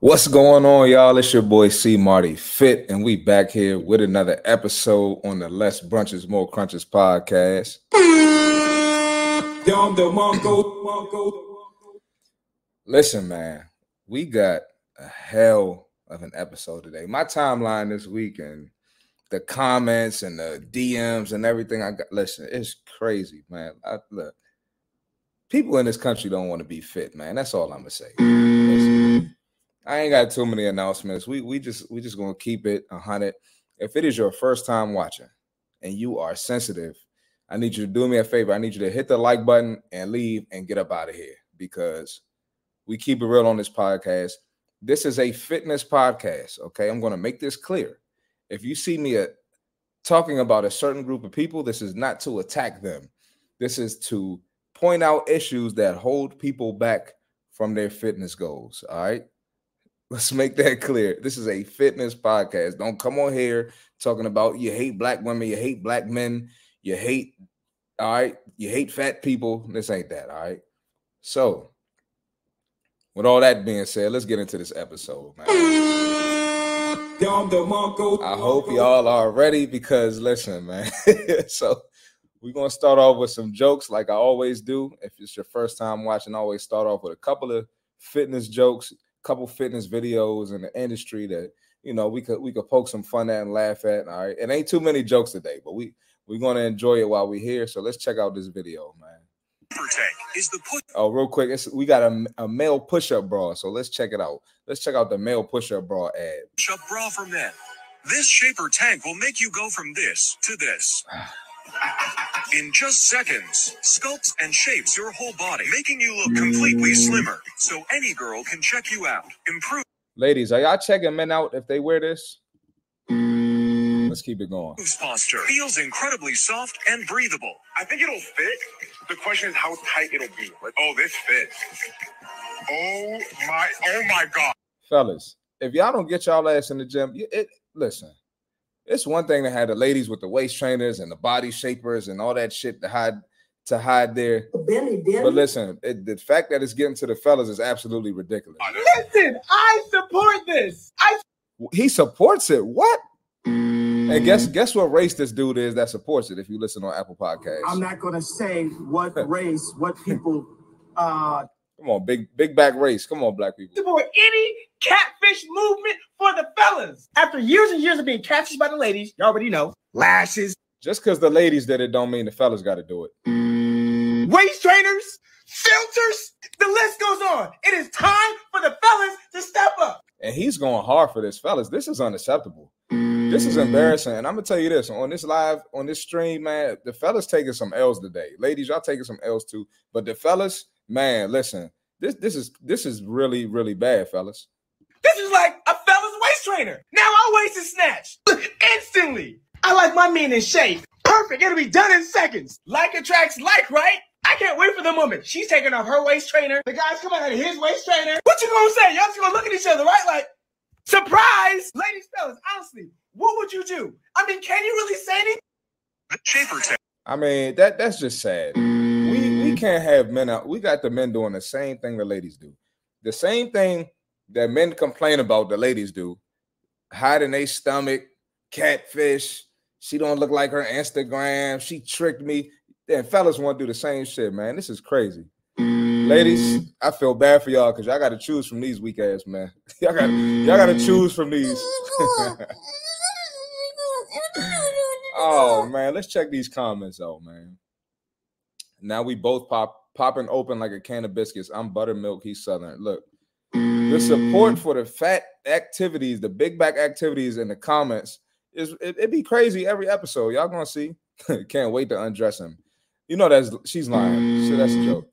What's going on, y'all? It's your boy C Marty Fit, and we back here with another episode on the Less Brunches, More Crunches podcast. Listen, man, we got a hell of an episode today. My timeline this week and the comments and the DMs and everything I got. Listen, it's crazy, man. I, look, people in this country don't want to be fit, man. That's all I'm gonna say. I ain't got too many announcements. We we just we just gonna keep it a hundred. If it is your first time watching and you are sensitive, I need you to do me a favor. I need you to hit the like button and leave and get up out of here because we keep it real on this podcast. This is a fitness podcast. Okay, I'm gonna make this clear. If you see me at, talking about a certain group of people, this is not to attack them. This is to point out issues that hold people back from their fitness goals. All right. Let's make that clear. This is a fitness podcast. Don't come on here talking about you hate black women, you hate black men, you hate, all right, you hate fat people. This ain't that, all right? So, with all that being said, let's get into this episode, man. I hope y'all are ready because listen, man. so, we're gonna start off with some jokes like I always do. If it's your first time watching, I always start off with a couple of fitness jokes couple fitness videos in the industry that you know we could we could poke some fun at and laugh at. All right, it ain't too many jokes today, but we we're gonna enjoy it while we're here. So let's check out this video, man. Is the push- oh, real quick, it's, we got a, a male push-up bra, so let's check it out. Let's check out the male push-up bra ad. Push-up bra for men. This shaper tank will make you go from this to this. In just seconds, sculpts and shapes your whole body, making you look completely slimmer, so any girl can check you out. Improve. Ladies, are y'all checking men out if they wear this? Let's keep it going. Posture feels incredibly soft and breathable. I think it'll fit. The question is how tight it'll be. Like, oh, this fits. Oh my, oh my god. Fellas, if y'all don't get y'all ass in the gym, it listen, it's one thing to have the ladies with the waist trainers and the body shapers and all that shit to hide to hide their Benny, Benny. But listen, it, the fact that it's getting to the fellas is absolutely ridiculous. Listen, I support this. I he supports it. What? And guess guess what race this dude is that supports it? If you listen on Apple Podcasts, I'm not gonna say what race, what people. uh Come on, big big back race. Come on, black people. support any catfish movement for the fellas. After years and years of being catfished by the ladies, y'all already know lashes, Just because the ladies did it, don't mean the fellas got to do it. waist trainers, filters. The list goes on. It is time for the fellas to step up. And he's going hard for this, fellas. This is unacceptable. This is embarrassing. And I'm gonna tell you this on this live, on this stream, man. The fellas taking some L's today. Ladies, y'all taking some L's too. But the fellas, man, listen, this this is this is really, really bad, fellas. This is like a fella's waist trainer. Now our waist is snatched instantly. I like my men in shape. Perfect. It'll be done in seconds. Like attracts like, right? I can't wait for the moment. She's taking off her waist trainer. The guy's coming out of his waist trainer. What you gonna say? Y'all just gonna look at each other, right? Like, surprise! Ladies, fellas, honestly, what would you do? I mean, can you really say anything? Shaper tank. I mean, that that's just sad. Can't have men out. We got the men doing the same thing the ladies do. The same thing that men complain about the ladies do. Hiding their stomach, catfish. She don't look like her Instagram. She tricked me. Then fellas want to do the same shit, man. This is crazy. Ladies, I feel bad for y'all because y'all got to choose from these weak ass man. y'all got y'all got to choose from these. oh man, let's check these comments out, man. Now we both pop popping open like a can of biscuits. I'm buttermilk. He's southern. Look, the support mm. for the fat activities, the big back activities in the comments is it, would be crazy every episode. Y'all gonna see. Can't wait to undress him. You know that's she's lying. Shit, that's a mm. joke.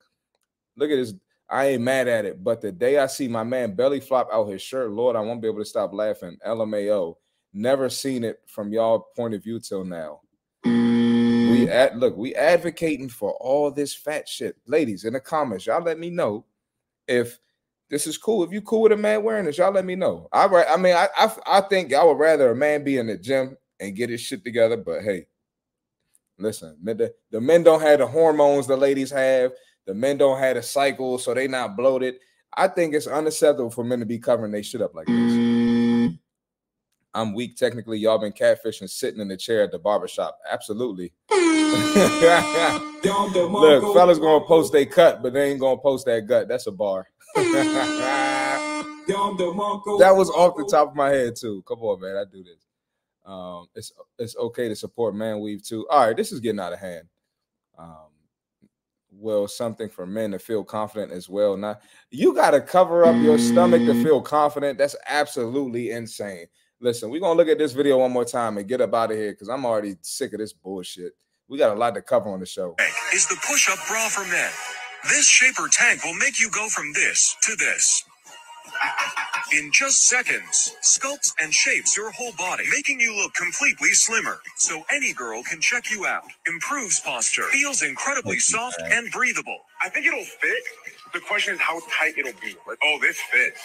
Look at this. I ain't mad at it, but the day I see my man belly flop out his shirt, Lord, I won't be able to stop laughing. LMAO. Never seen it from y'all point of view till now. Look, we advocating for all this fat shit. Ladies in the comments, y'all let me know if this is cool. If you cool with a man wearing this, y'all let me know. I I mean, I, I I think I would rather a man be in the gym and get his shit together. But hey, listen, the, the men don't have the hormones the ladies have. The men don't have a cycle, so they not bloated. I think it's unacceptable for men to be covering their shit up like this. I'm weak technically. Y'all been catfishing sitting in the chair at the barbershop. Absolutely. Look, fellas gonna post they cut, but they ain't gonna post that gut. That's a bar. that was off the top of my head too. Come on, man. I do this. Um, it's it's okay to support man weave too. All right, this is getting out of hand. Um, well, something for men to feel confident as well. Now you got to cover up your stomach to feel confident. That's absolutely insane. Listen, we're gonna look at this video one more time and get up out of here because I'm already sick of this bullshit. We got a lot to cover on the show. Is the push-up bra for men. This shaper tank will make you go from this to this. In just seconds, sculpts and shapes your whole body, making you look completely slimmer, so any girl can check you out. Improves posture, feels incredibly soft and breathable. I think it'll fit. The question is how tight it'll be. Like, oh, this fits.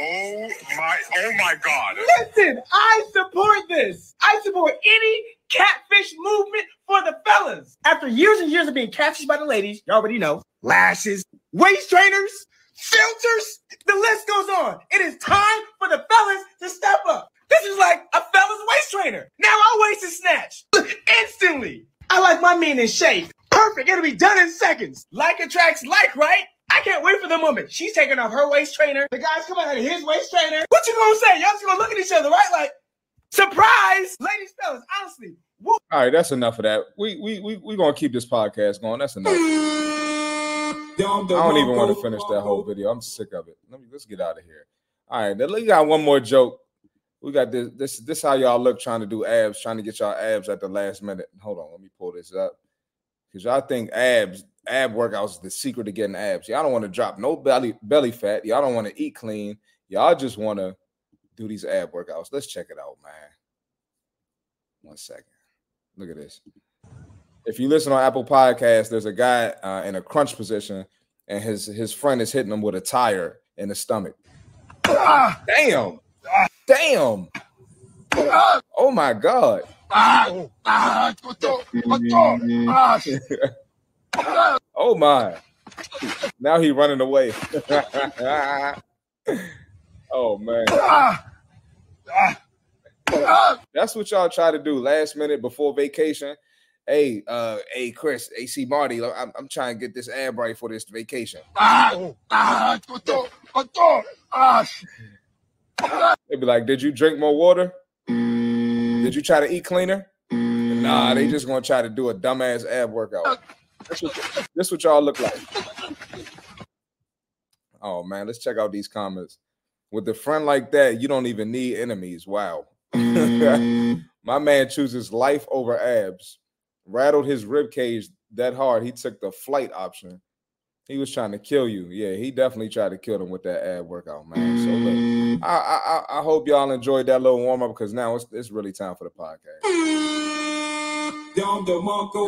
Oh my, oh my God. Listen, I support this. I support any catfish movement for the fellas. After years and years of being catfished by the ladies, you already know lashes, waist trainers, filters, the list goes on. It is time for the fellas to step up. This is like a fella's waist trainer. Now our waist is snatched instantly. I like my mean in shape. Perfect. It'll be done in seconds. Like attracts like, right? I can't wait for the moment. She's taking off her waist trainer. The guy's coming out of his waist trainer. What you gonna say? Y'all just gonna look at each other, right? Like, surprise, ladies, fellas. Honestly, whoop. All right, that's enough of that. We we we we gonna keep this podcast going. That's enough. I don't even want to finish that whole video. I'm sick of it. Let me let's get out of here. All right, then we got one more joke. We got this. This this how y'all look trying to do abs, trying to get y'all abs at the last minute. Hold on, let me pull this up because y'all think abs ab workouts is the secret to getting abs. Y'all don't want to drop no belly belly fat. Y'all don't want to eat clean. Y'all just want to do these ab workouts. Let's check it out, man. One second. Look at this. If you listen on Apple Podcasts, there's a guy uh, in a crunch position, and his his friend is hitting him with a tire in the stomach. Damn! Damn! Oh my god! oh my! Now he running away. oh man! That's what y'all try to do last minute before vacation. Hey, uh, hey, Chris, AC Marty, I'm, I'm trying to get this ab right for this vacation. They'd be like, "Did you drink more water? Did you try to eat cleaner?" Mm. Nah, they just gonna try to do a dumbass ab workout. That's what, that's what y'all look like. Oh man, let's check out these comments. With a friend like that, you don't even need enemies. Wow. Mm. My man chooses life over abs. Rattled his rib cage that hard, he took the flight option. He was trying to kill you. Yeah, he definitely tried to kill him with that ab workout, man. So look, I I, I hope y'all enjoyed that little warm up because now it's it's really time for the podcast.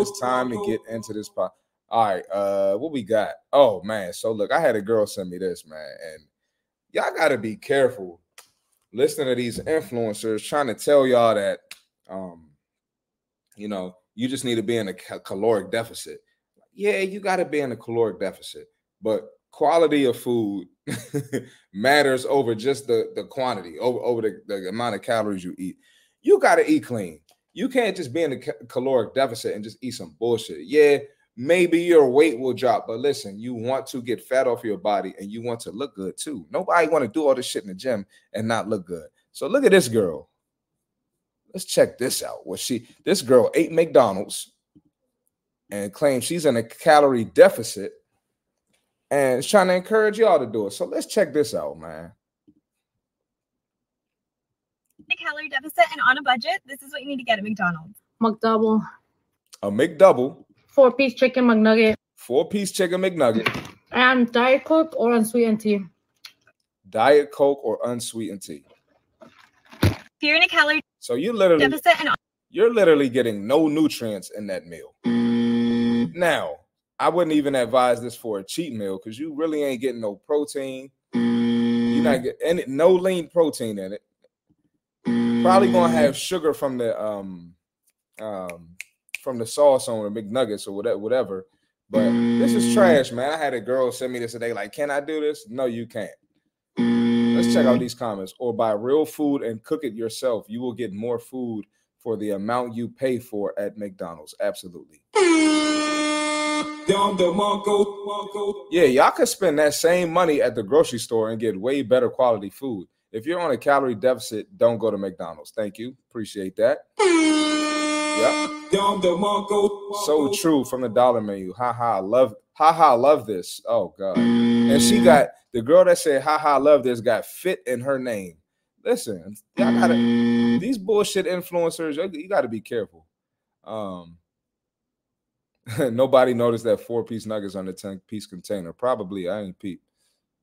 It's time to get into this pod. All right, uh, what we got? Oh man, so look, I had a girl send me this, man, and y'all got to be careful listening to these influencers trying to tell y'all that, um, you know, you just need to be in a caloric deficit. Yeah, you got to be in a caloric deficit, but quality of food matters over just the the quantity, over over the, the amount of calories you eat. You got to eat clean. You can't just be in a caloric deficit and just eat some bullshit. Yeah, maybe your weight will drop, but listen, you want to get fat off your body and you want to look good too. Nobody want to do all this shit in the gym and not look good. So look at this girl. Let's check this out. What she this girl ate McDonald's and claims she's in a calorie deficit and is trying to encourage y'all to do it. So let's check this out, man. A calorie deficit and on a budget, this is what you need to get at McDonald's. McDouble, A McDouble, four piece chicken McNugget, four piece chicken McNugget, and Diet Coke or unsweetened tea. Diet Coke, or unsweetened tea. If you're in a calorie So you literally deficit and on you're literally getting no nutrients in that meal. Mm-hmm. Now, I wouldn't even advise this for a cheat meal because you really ain't getting no protein. You're not mm-hmm. getting any, no lean protein in it. Probably gonna mm-hmm. have sugar from the um um from the sauce on the McNuggets or whatever, whatever. But this is trash, man. I had a girl send me this today. Like, can I do this? No, you can't. Let's check out these comments. Or buy real food and cook it yourself. You will get more food for the amount you pay for at McDonald's. Absolutely. Yeah, y'all could spend that same money at the grocery store and get way better quality food. If you're on a calorie deficit, don't go to McDonald's. Thank you. Appreciate that. Yep. So true from the dollar menu. Ha ha, love ha ha, love this. Oh god. And she got the girl that said ha ha, love this got fit in her name. Listen, y'all gotta these bullshit influencers, you, you gotta be careful. Um nobody noticed that four piece nuggets on the 10 piece container. Probably I ain't peep.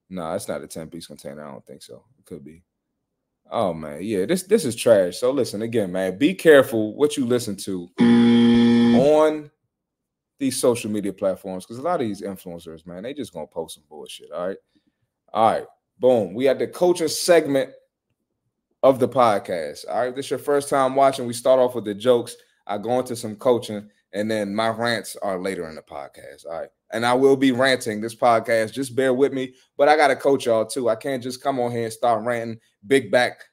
No, it's not a 10 piece container. I don't think so. It could be. Oh man, yeah, this this is trash. So listen again, man. Be careful what you listen to on these social media platforms because a lot of these influencers, man, they just gonna post some bullshit. All right, all right, boom. We had the coaching segment of the podcast. All right, this is your first time watching. We start off with the jokes. I go into some coaching, and then my rants are later in the podcast. All right. And I will be ranting this podcast. Just bear with me. But I gotta coach y'all too. I can't just come on here and start ranting big back,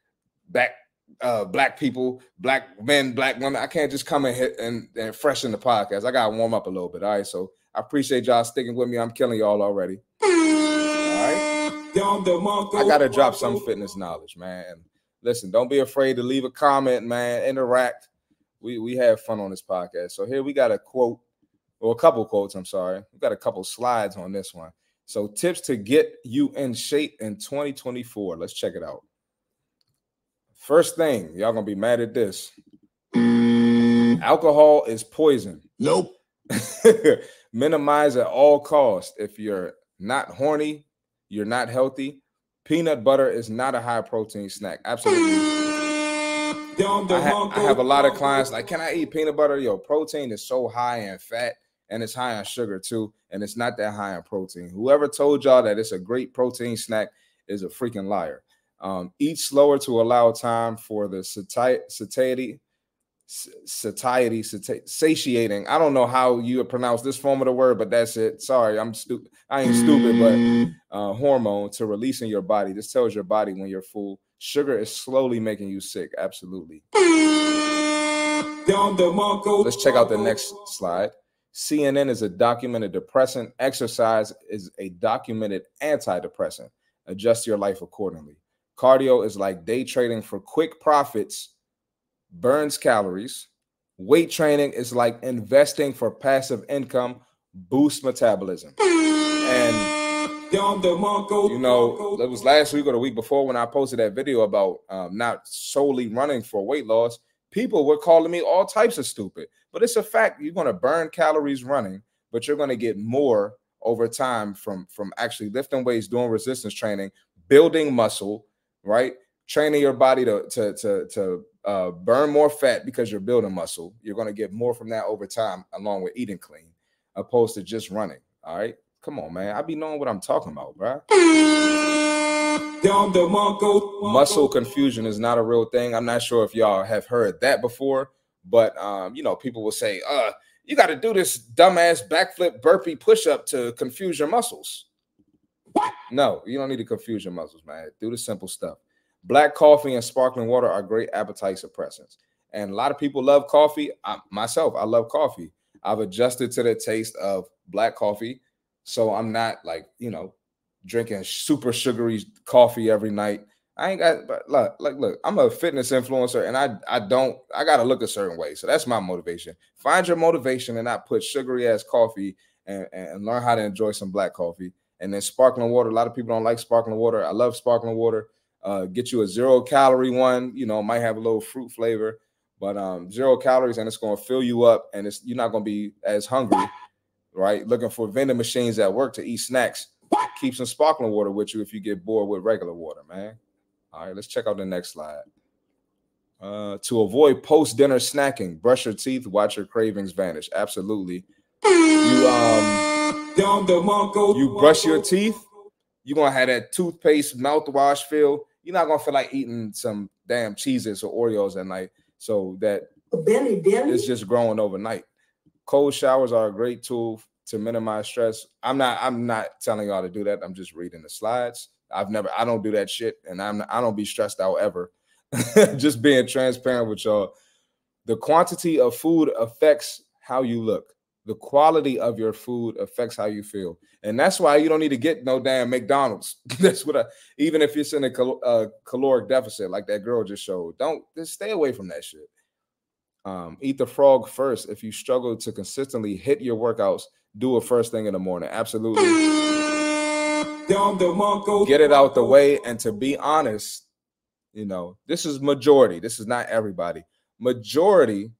back uh black people, black men, black women. I can't just come and hit and, and freshen the podcast. I gotta warm up a little bit. All right. So I appreciate y'all sticking with me. I'm killing y'all already. All right. I gotta drop some fitness knowledge, man. Listen, don't be afraid to leave a comment, man. Interact. We we have fun on this podcast. So here we got a quote or a couple quotes. I'm sorry. We got a couple slides on this one. So tips to get you in shape in 2024. Let's check it out. First thing, y'all gonna be mad at this. Alcohol is poison. Nope. Minimize at all costs. If you're not horny, you're not healthy. Peanut butter is not a high protein snack. Absolutely. I, ha- I have a lot of clients like, can I eat peanut butter? Yo, protein is so high in fat and it's high on sugar too, and it's not that high in protein. Whoever told y'all that it's a great protein snack is a freaking liar. Um, eat slower to allow time for the sati- satiety, satiety, sati- satiating. I don't know how you would pronounce this form of the word, but that's it. Sorry, I'm stupid. I ain't stupid, but uh, hormone to release in your body. This tells your body when you're full. Sugar is slowly making you sick. Absolutely. Let's check out the next slide. CNN is a documented depressant. Exercise is a documented antidepressant. Adjust your life accordingly. Cardio is like day trading for quick profits, burns calories. Weight training is like investing for passive income, boosts metabolism. And you know, it was last week or the week before when I posted that video about um, not solely running for weight loss. People were calling me all types of stupid, but it's a fact. You're going to burn calories running, but you're going to get more over time from from actually lifting weights, doing resistance training, building muscle, right? Training your body to to to to uh, burn more fat because you're building muscle. You're going to get more from that over time, along with eating clean, opposed to just running. All right, come on, man. I be knowing what I'm talking about, bro. Muscle confusion is not a real thing. I'm not sure if y'all have heard that before, but um, you know, people will say, "Uh, you got to do this dumbass backflip burpee push-up to confuse your muscles." What? No, you don't need to confuse your muscles, man. Do the simple stuff. Black coffee and sparkling water are great appetite suppressants, and a lot of people love coffee. I, myself, I love coffee. I've adjusted to the taste of black coffee, so I'm not like you know drinking super sugary coffee every night. I ain't got but look, like look, I'm a fitness influencer and I I don't I gotta look a certain way. So that's my motivation. Find your motivation and not put sugary ass coffee and, and learn how to enjoy some black coffee. And then sparkling water. A lot of people don't like sparkling water. I love sparkling water. Uh, get you a zero calorie one, you know, might have a little fruit flavor, but um zero calories and it's gonna fill you up and it's you're not gonna be as hungry, right? Looking for vending machines at work to eat snacks keep some sparkling water with you if you get bored with regular water, man. All right, let's check out the next slide. Uh, to avoid post-dinner snacking, brush your teeth, watch your cravings vanish. Absolutely. You um you brush your teeth, you're gonna have that toothpaste mouthwash feel. You're not gonna feel like eating some damn cheeses or Oreos at night. So that Benny, Benny. it's just growing overnight. Cold showers are a great tool to minimize stress. I'm not I'm not telling y'all to do that. I'm just reading the slides. I've never I don't do that shit and I'm I don't be stressed out ever. just being transparent with y'all. The quantity of food affects how you look. The quality of your food affects how you feel. And that's why you don't need to get no damn McDonald's. that's what I even if it's in a cal- uh, caloric deficit like that girl just showed. Don't just stay away from that shit. Um, eat the frog first. If you struggle to consistently hit your workouts, do it first thing in the morning. Absolutely. Get it out the way. And to be honest, you know, this is majority. This is not everybody. Majority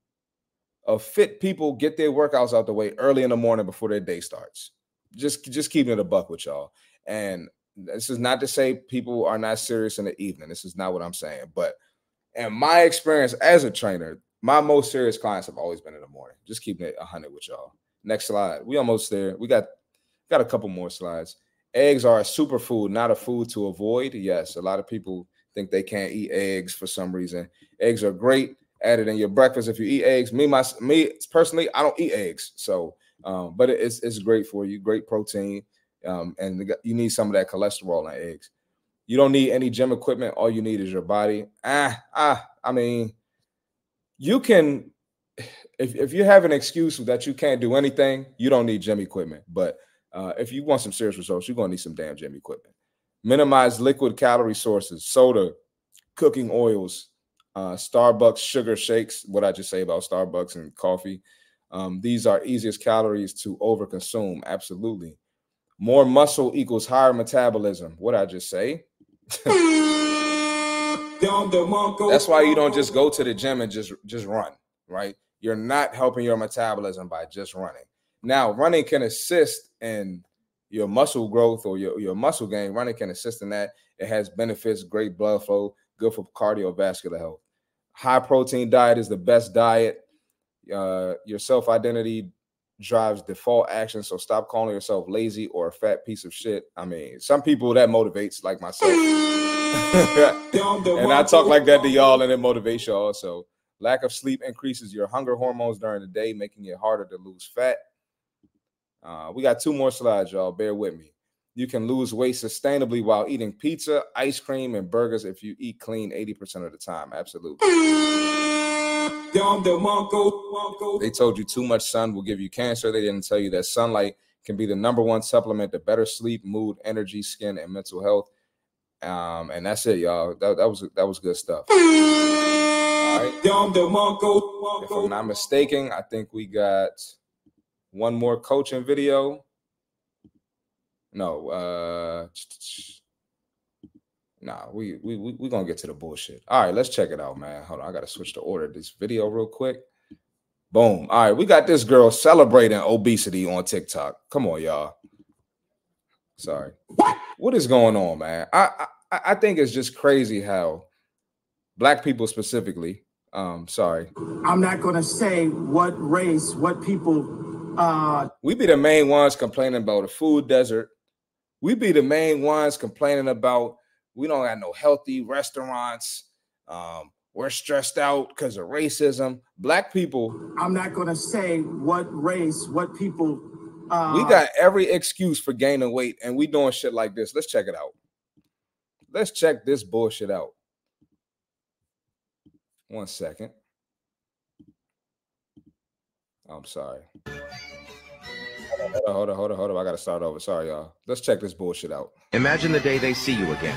of fit people get their workouts out the way early in the morning before their day starts. Just just keeping it a buck with y'all. And this is not to say people are not serious in the evening. This is not what I'm saying. But in my experience as a trainer, my most serious clients have always been in the morning. Just keeping it 100 with y'all. Next slide. We almost there. We got got a couple more slides. Eggs are a superfood, not a food to avoid. Yes, a lot of people think they can't eat eggs for some reason. Eggs are great. Added in your breakfast if you eat eggs. Me, my me personally, I don't eat eggs, so um, but it's it's great for you. Great protein, um, and you need some of that cholesterol in eggs. You don't need any gym equipment. All you need is your body. Ah, ah. I mean, you can if if you have an excuse that you can't do anything, you don't need gym equipment. But uh, if you want some serious results, you're gonna need some damn gym equipment. Minimize liquid calorie sources, soda, cooking oils, uh, Starbucks sugar shakes. What I just say about Starbucks and coffee. Um, these are easiest calories to overconsume. Absolutely. More muscle equals higher metabolism. What I just say. That's why you don't just go to the gym and just just run, right? You're not helping your metabolism by just running. Now, running can assist in your muscle growth or your, your muscle gain. Running can assist in that. It has benefits, great blood flow, good for cardiovascular health. High protein diet is the best diet. Uh, your self identity drives default action. So stop calling yourself lazy or a fat piece of shit. I mean, some people that motivates, like myself. and I talk like that to y'all, and it motivates y'all. So lack of sleep increases your hunger hormones during the day, making it harder to lose fat. Uh, we got two more slides, y'all. Bear with me. You can lose weight sustainably while eating pizza, ice cream, and burgers if you eat clean 80% of the time. Absolutely. They told you too much sun will give you cancer. They didn't tell you that sunlight can be the number one supplement to better sleep, mood, energy, skin, and mental health. Um, and that's it, y'all. That, that was that was good stuff. All right. If I'm not mistaken, I think we got one more coaching video. No, uh nah, we we we we gonna get to the bullshit. All right, let's check it out, man. Hold on, I gotta switch the order of this video real quick. Boom. All right, we got this girl celebrating obesity on TikTok. Come on, y'all. Sorry. What is going on, man? I I, I think it's just crazy how black people specifically. Um, sorry. I'm not gonna say what race, what people uh we be the main ones complaining about a food desert. We be the main ones complaining about we don't got no healthy restaurants. Um, we're stressed out because of racism. Black people. I'm not gonna say what race, what people uh we got every excuse for gaining weight, and we doing shit like this. Let's check it out. Let's check this bullshit out. One second. I'm sorry. Hold on, hold on, hold on, hold on. I gotta start over. Sorry, y'all. Let's check this bullshit out. Imagine the day they see you again.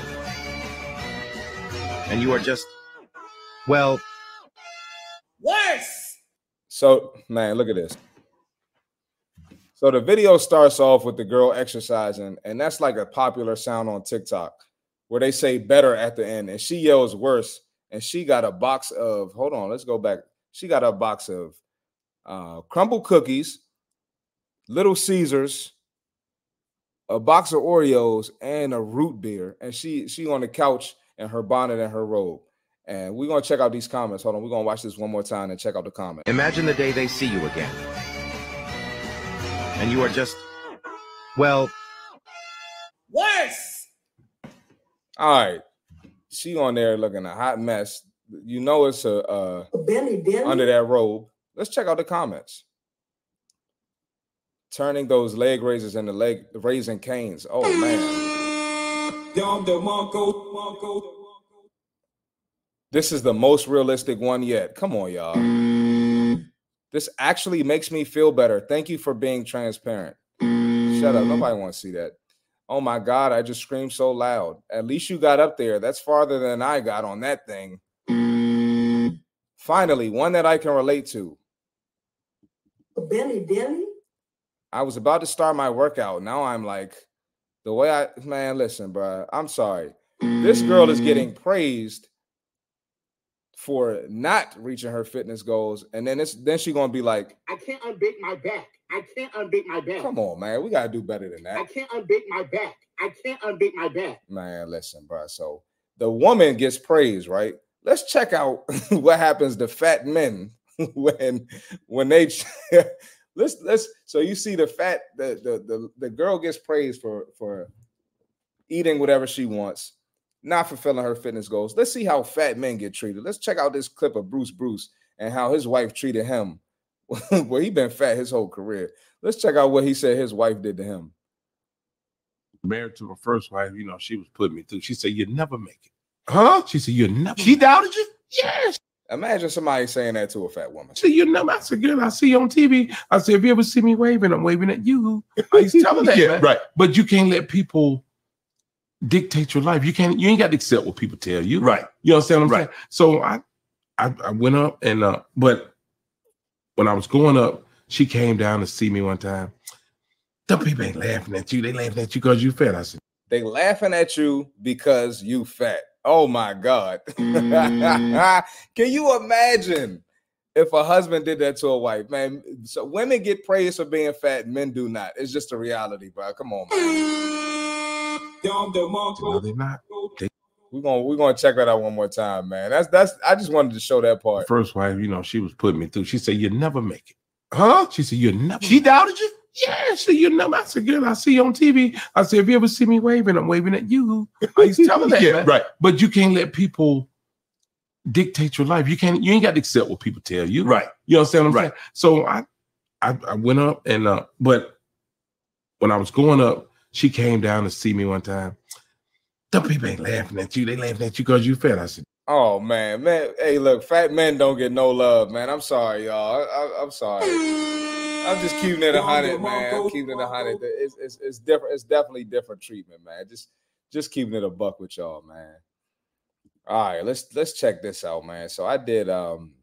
And you are just, well, Worse. So, man, look at this. So the video starts off with the girl exercising, and that's like a popular sound on TikTok where they say better at the end, and she yells worse, and she got a box of hold on, let's go back. She got a box of uh Crumbl cookies, little Caesars, a box of Oreos, and a root beer. And she she on the couch in her bonnet and her robe. And we're gonna check out these comments. Hold on, we're gonna watch this one more time and check out the comments. imagine the day they see you again. And you are just, well, Worse. All right. She on there looking a hot mess. You know it's a uh Benny, Benny. under that robe. Let's check out the comments. turning those leg raises into leg raising canes. Oh man. This is the most realistic one yet. Come on, y'all. This actually makes me feel better. Thank you for being transparent. Shut up. Nobody wants to see that. Oh my God, I just screamed so loud. At least you got up there. That's farther than I got on that thing. Finally, one that I can relate to. Billy Dilly? I was about to start my workout. Now I'm like, the way I, man, listen, bro, I'm sorry. This girl is getting praised for not reaching her fitness goals, and then it's then she gonna be like, I can't unbake my back. I can't unbake my back. "Come on, man, we gotta do better than that. I can't unbake my back. I can't unbake my back. Man, listen, bro. So the woman gets praised, right? Let's check out what happens to fat men when when they let's let's so you see the fat the the the, the girl gets praised for for eating whatever she wants, not fulfilling her fitness goals. Let's see how fat men get treated. Let's check out this clip of Bruce Bruce and how his wife treated him. well, he been fat his whole career. Let's check out what he said his wife did to him. married to my first wife, you know, she was putting me through. She said, "You never make it." Huh? She said, "You never." She doubted you? Yes. Imagine somebody saying that to a fat woman. Said, "You never." I said, "Girl, I see you on TV." I said, "If you ever see me waving, I'm waving at you." I used to that, Yeah, man. right. But you can't let people dictate your life. You can't. You ain't got to accept what people tell you. Right. You understand what I'm saying? Right. saying? So I, I, I went up and uh, but when I was going up, she came down to see me one time. The people ain't laughing at you. They laughing at you because you fat. I said, They laughing at you because you fat. Oh my God. Can you imagine if a husband did that to a wife? Man, so women get praised for being fat, men do not. It's just a reality, bro. Come on, man. No, they're not. We're gonna we're gonna check that out one more time, man. That's that's I just wanted to show that part. first wife, you know, she was putting me through. She said, "You never make it." Huh? She said, "You never." She doubted you? Yeah, she said, "You never." I said, "Girl, I see you on TV." I said, "If you ever see me waving, I'm waving at you." I used to tell her that, Yeah, man. right. But you can't let people dictate your life. You can't. You ain't got to accept what people tell you. Right. You understand what I'm Right. saying? So I, I, I went up and uh, but when I was going up, she came down to see me one time. The people ain't laughing at you. They laughing at you because you fat. I said, Oh man, man. Hey, look, fat men don't get no love, man. I'm sorry, y'all. I, I'm sorry. I'm just keeping it a hundred, man. I'm keeping it a hundred. It's, it's it's different. It's definitely different treatment, man. Just just keeping it a buck with y'all, man. All right, let's let's check this out, man. So I did um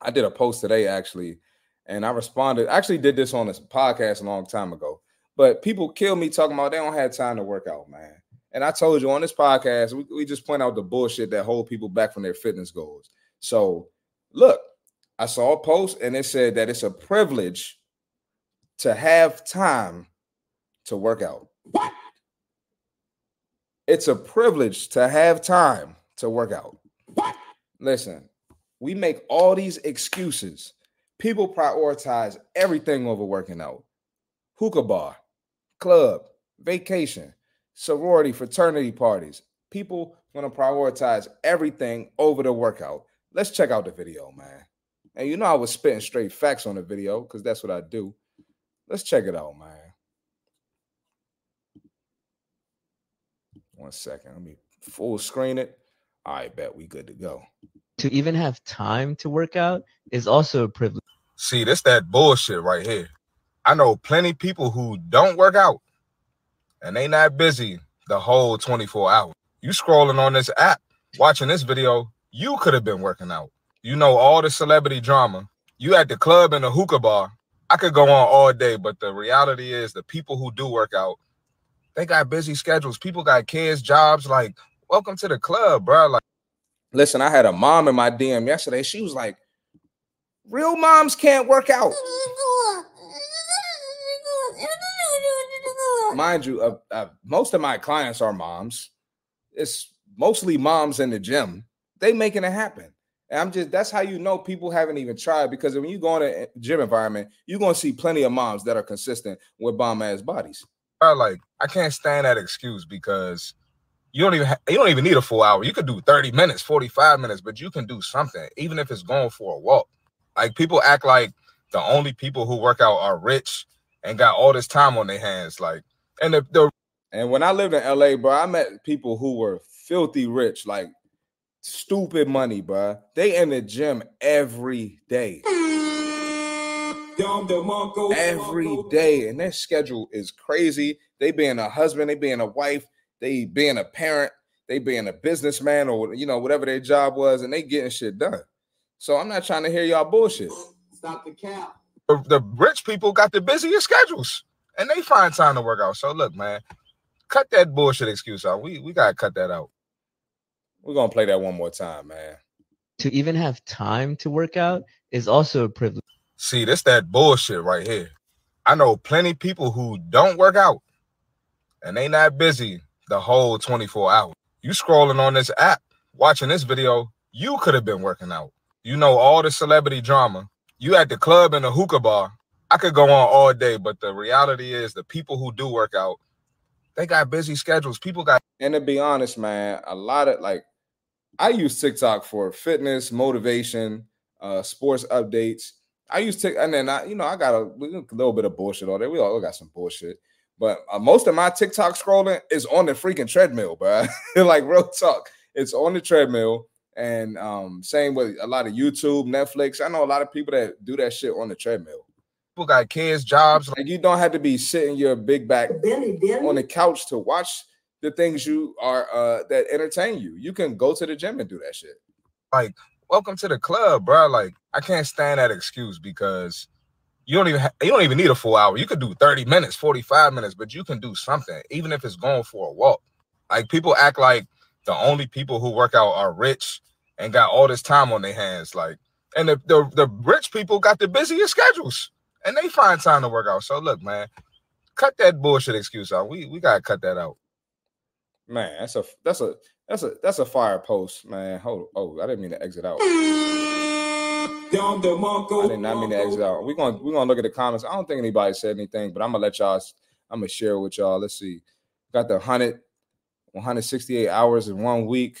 I did a post today actually, and I responded. I actually did this on this podcast a long time ago, but people kill me talking about they don't have time to work out, man. And I told you on this podcast, we, we just point out the bullshit that hold people back from their fitness goals. So look, I saw a post and it said that it's a privilege to have time to work out. What? It's a privilege to have time to work out. What? Listen, we make all these excuses. People prioritize everything over working out. Hookah bar, club, vacation, sorority, fraternity parties. People want to prioritize everything over the workout. Let's check out the video, man. And you know I was spitting straight facts on the video because that's what I do. Let's check it out, man. One second. Let me full screen it. I bet we good to go. to even have time to work out is also a privilege. See, this that bullshit right here. I know plenty people who don't work out and they not busy the whole 24 hours. You scrolling on this app, watching this video, you could have been working out. You know all the celebrity drama. You at the club and the hookah bar. I could go on all day, but the reality is the people who do work out, they got busy schedules. People got kids, jobs. Like, welcome to the club, bro. Like, listen, I had a mom in my DM yesterday. She was like, real moms can't work out. Mind you, uh, uh, most of my clients are moms. It's mostly moms in the gym. They making it happen. And I'm just that's how you know people haven't even tried because when you go in a gym environment, you're gonna see plenty of moms that are consistent with bomb ass bodies. Bro, like I can't stand that excuse because you don't even ha- you don't even need a full hour. You could do 30 minutes, 45 minutes, but you can do something, even if it's going for a walk. Like people act like the only people who work out are rich and got all this time on their hands. Like, and the, the and when I lived in LA, bro, I met people who were filthy rich, like stupid money, bro. They in the gym every day. Every day, and their schedule is crazy. They being a husband, they being a wife, they being a parent, they being a businessman, or you know whatever their job was, and they getting shit done. So I'm not trying to hear y'all bullshit. Stop the cap. The, the rich people got the busiest schedules, and they find time to work out. So look, man, cut that bullshit excuse out. We we gotta cut that out. We're gonna play that one more time, man. To even have time to work out is also a privilege. See, this that bullshit right here. I know plenty people who don't work out and they not busy the whole 24 hours. You scrolling on this app, watching this video, you could have been working out. You know all the celebrity drama. You at the club and the hookah bar. I could go on all day, but the reality is the people who do work out, they got busy schedules. People got and to be honest, man, a lot of like I use TikTok for fitness, motivation, uh, sports updates. I use TikTok, and then I, you know, I got a, a little bit of bullshit all day. We all got some bullshit, but uh, most of my TikTok scrolling is on the freaking treadmill, bro. like real talk, it's on the treadmill. And um, same with a lot of YouTube, Netflix. I know a lot of people that do that shit on the treadmill. People got kids, jobs. Like you don't have to be sitting your big back on the couch to watch the things you are uh that entertain you. You can go to the gym and do that shit. Like, welcome to the club, bro. Like, I can't stand that excuse because you don't even ha- you don't even need a full hour. You could do 30 minutes, 45 minutes, but you can do something, even if it's going for a walk. Like people act like the only people who work out are rich and got all this time on their hands. Like, and the, the, the rich people got the busiest schedules and they find time to work out. So look, man, cut that bullshit excuse out. We we gotta cut that out. Man, that's a that's a that's a that's a fire post, man. Hold oh, I didn't mean to exit out. I did not mean to exit out. We're gonna we're gonna look at the comments. I don't think anybody said anything, but I'm gonna let y'all. I'm gonna share with y'all. Let's see. Got the 100, 168 hours in one week.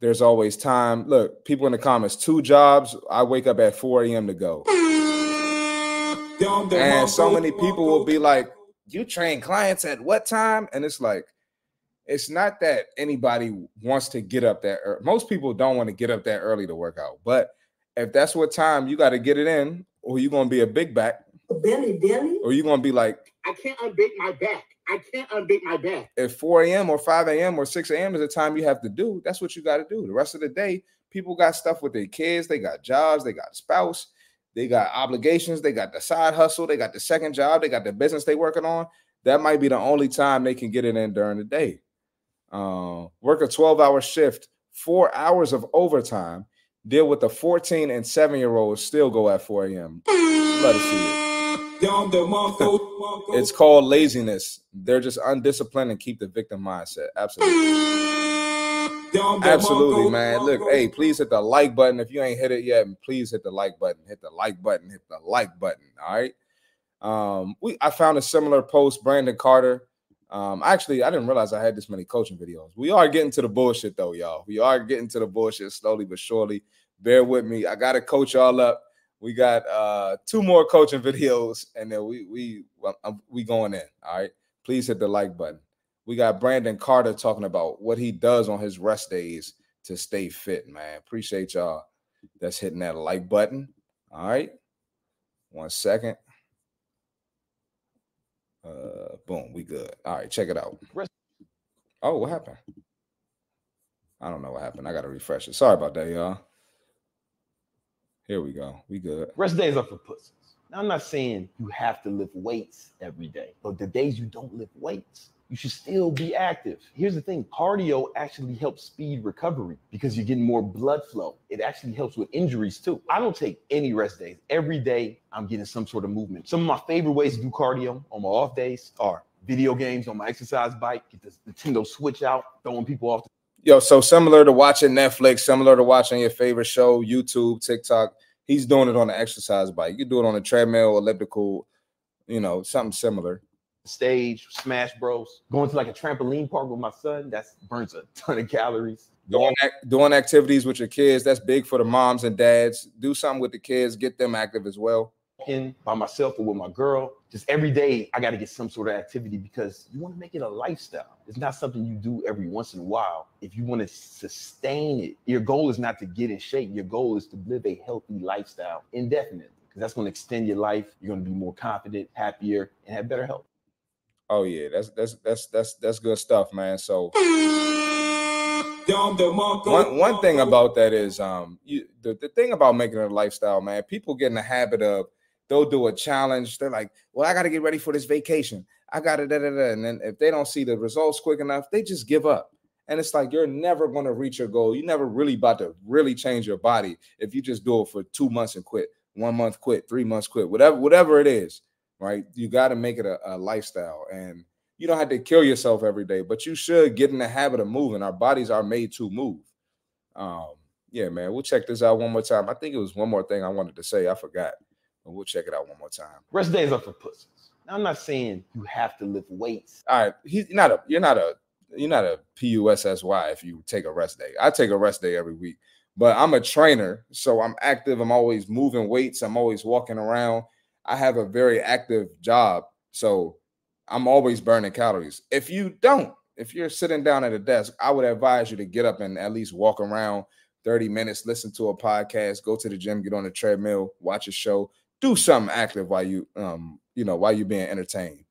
There's always time. Look, people in the comments. Two jobs. I wake up at 4 a.m. to go. And so many people will be like, "You train clients at what time?" And it's like, it's not that anybody wants to get up that early. Most people don't want to get up that early to work out, but if that's what time you got to get it in, or you're gonna be a big back, Billy, Billy. or you're gonna be like I can't unbake my back. I can't unbake my back. at 4 a.m. or 5 a.m. or 6 a.m. is the time you have to do. That's what you got to do. The rest of the day, people got stuff with their kids, they got jobs, they got spouse, they got obligations, they got the side hustle, they got the second job, they got the business they working on. That might be the only time they can get it in during the day. Uh, work a 12 hour shift, four hours of overtime, deal with the 14 and 7 year olds, still go at 4 a.m. Let us see it. it's called laziness. They're just undisciplined and keep the victim mindset. Absolutely. Absolutely, man. Look, hey, please hit the like button. If you ain't hit it yet, please hit the like button. Hit the like button. Hit the like button. All right. Um, we I found a similar post, Brandon Carter. Um, actually, I didn't realize I had this many coaching videos. We are getting to the bullshit though, y'all. We are getting to the bullshit slowly but surely. Bear with me. I gotta coach y'all up. We got uh two more coaching videos, and then we we um, we going in. All right. Please hit the like button. We got Brandon Carter talking about what he does on his rest days to stay fit, man. Appreciate y'all that's hitting that like button. All right. One second. Uh boom, we good. All right, check it out. Oh, what happened? I don't know what happened. I gotta refresh it. Sorry about that, y'all. Here we go. We good. Rest days are for pussies. Now, I'm not saying you have to lift weights every day, but the days you don't lift weights, you should still be active. Here's the thing cardio actually helps speed recovery because you're getting more blood flow. It actually helps with injuries too. I don't take any rest days. Every day, I'm getting some sort of movement. Some of my favorite ways to do cardio on my off days are video games on my exercise bike, get the Nintendo Switch out, throwing people off the Yo, so similar to watching Netflix, similar to watching your favorite show, YouTube, TikTok. He's doing it on the exercise bike. You do it on a treadmill, elliptical, you know, something similar. Stage, Smash Bros. Going to like a trampoline park with my son, that's burns a ton of calories. Doing doing activities with your kids, that's big for the moms and dads. Do something with the kids, get them active as well. Walking by myself or with my girl, Just every day, I got to get some sort of activity because you want to make it a lifestyle. It's not something you do every once in a while. If you want to sustain it, your goal is not to get in shape. Your goal is to live a healthy lifestyle indefinitely because that's going to extend your life. You're going to be more confident, happier, and have better health. Oh yeah, that's that's that's that's that's good stuff, man. So one one thing about that is um you the, the thing about making it a lifestyle, man, people get in the habit of they'll do a challenge. They're like, well, I got to get ready for this vacation. I got to da, da, da. And then if they don't see the results quick enough, they just give up. And it's like you're never going to reach your goal. You're never really about to really change your body if you just do it for two months and quit, one month quit, three months quit, whatever, whatever it is, right? You got to make it a, a lifestyle. And you don't have to kill yourself every day, but you should get in the habit of moving. Our bodies are made to move. Um, yeah, man. We'll check this out one more time. I think it was one more thing I wanted to say. I forgot. But we'll check it out one more time. Rest days are for pussies. Now, I'm not saying you have to lift weights. All right. He's not a you're not a you're not a PUSSY if you take a rest day. I take a rest day every week, but I'm a trainer, so I'm active. I'm always moving weights. I'm always walking around. I have a very active job, so I'm always burning calories. If you don't, if you're sitting down at a desk, I would advise you to get up and at least walk around 30 minutes, listen to a podcast, go to the gym, get on the treadmill, watch a show, do something active while you um, you know, while you're being entertained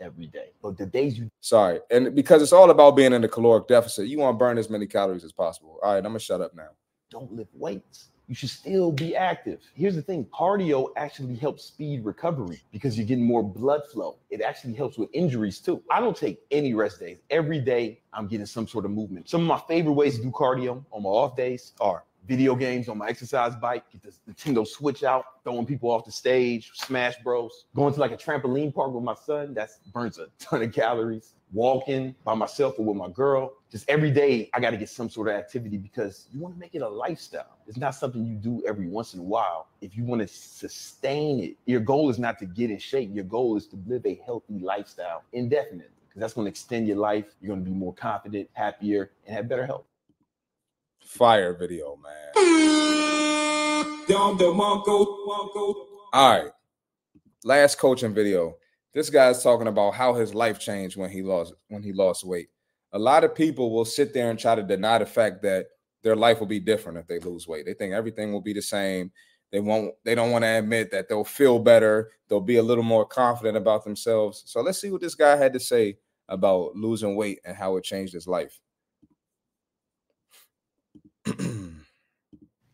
every day. But the days you sorry, and because it's all about being in the caloric deficit, you want to burn as many calories as possible. All right, I'm gonna shut up now. don't lift weights. You should still be active. Here's the thing cardio actually helps speed recovery because you're getting more blood flow. It actually helps with injuries too. I don't take any rest days. Every day, I'm getting some sort of movement. Some of my favorite ways to do cardio on my off days are video games on my exercise bike, get the Nintendo Switch out, throwing people off the stage, Smash Bros. Going to like a trampoline park with my son, that burns a ton of calories. Walking by myself or with my girl, just every day I got to get some sort of activity because you want to make it a lifestyle. It's not something you do every once in a while. If you want to sustain it, your goal is not to get in shape. Your goal is to live a healthy lifestyle indefinitely because that's going to extend your life. You're going to be more confident, happier, and have better health. Fire video, man. All right. Last coaching video. This guy's talking about how his life changed when he lost when he lost weight. A lot of people will sit there and try to deny the fact that their life will be different if they lose weight. They think everything will be the same. They won't they don't want to admit that they'll feel better. They'll be a little more confident about themselves. So let's see what this guy had to say about losing weight and how it changed his life.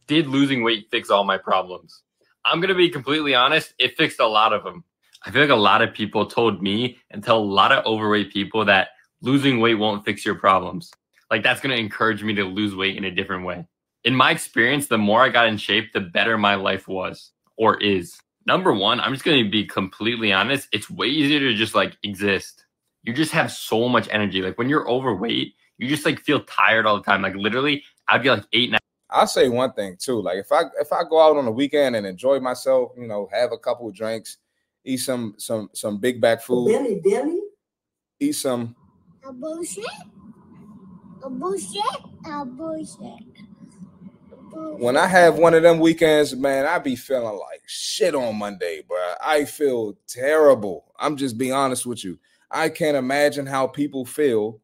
did losing weight fix all my problems? I'm going to be completely honest, it fixed a lot of them. I feel like a lot of people told me and tell a lot of overweight people that losing weight won't fix your problems. Like that's going to encourage me to lose weight in a different way. In my experience, the more I got in shape, the better my life was or is. Number one, I'm just going to be completely honest. It's way easier to just like exist. You just have so much energy. Like when you're overweight, you just like feel tired all the time. Like literally, I'd be like eight, nine I'll say one thing too. Like if I if I go out on the weekend and enjoy myself, you know, have a couple of drinks, eat some some some big back food, Billy, Billy, eat some a bullshit, a bullshit, a bullshit. when I have one of them weekends, man, I be feeling like shit on Monday, bro. I feel terrible. I'm just being honest with you. I can't imagine how people feel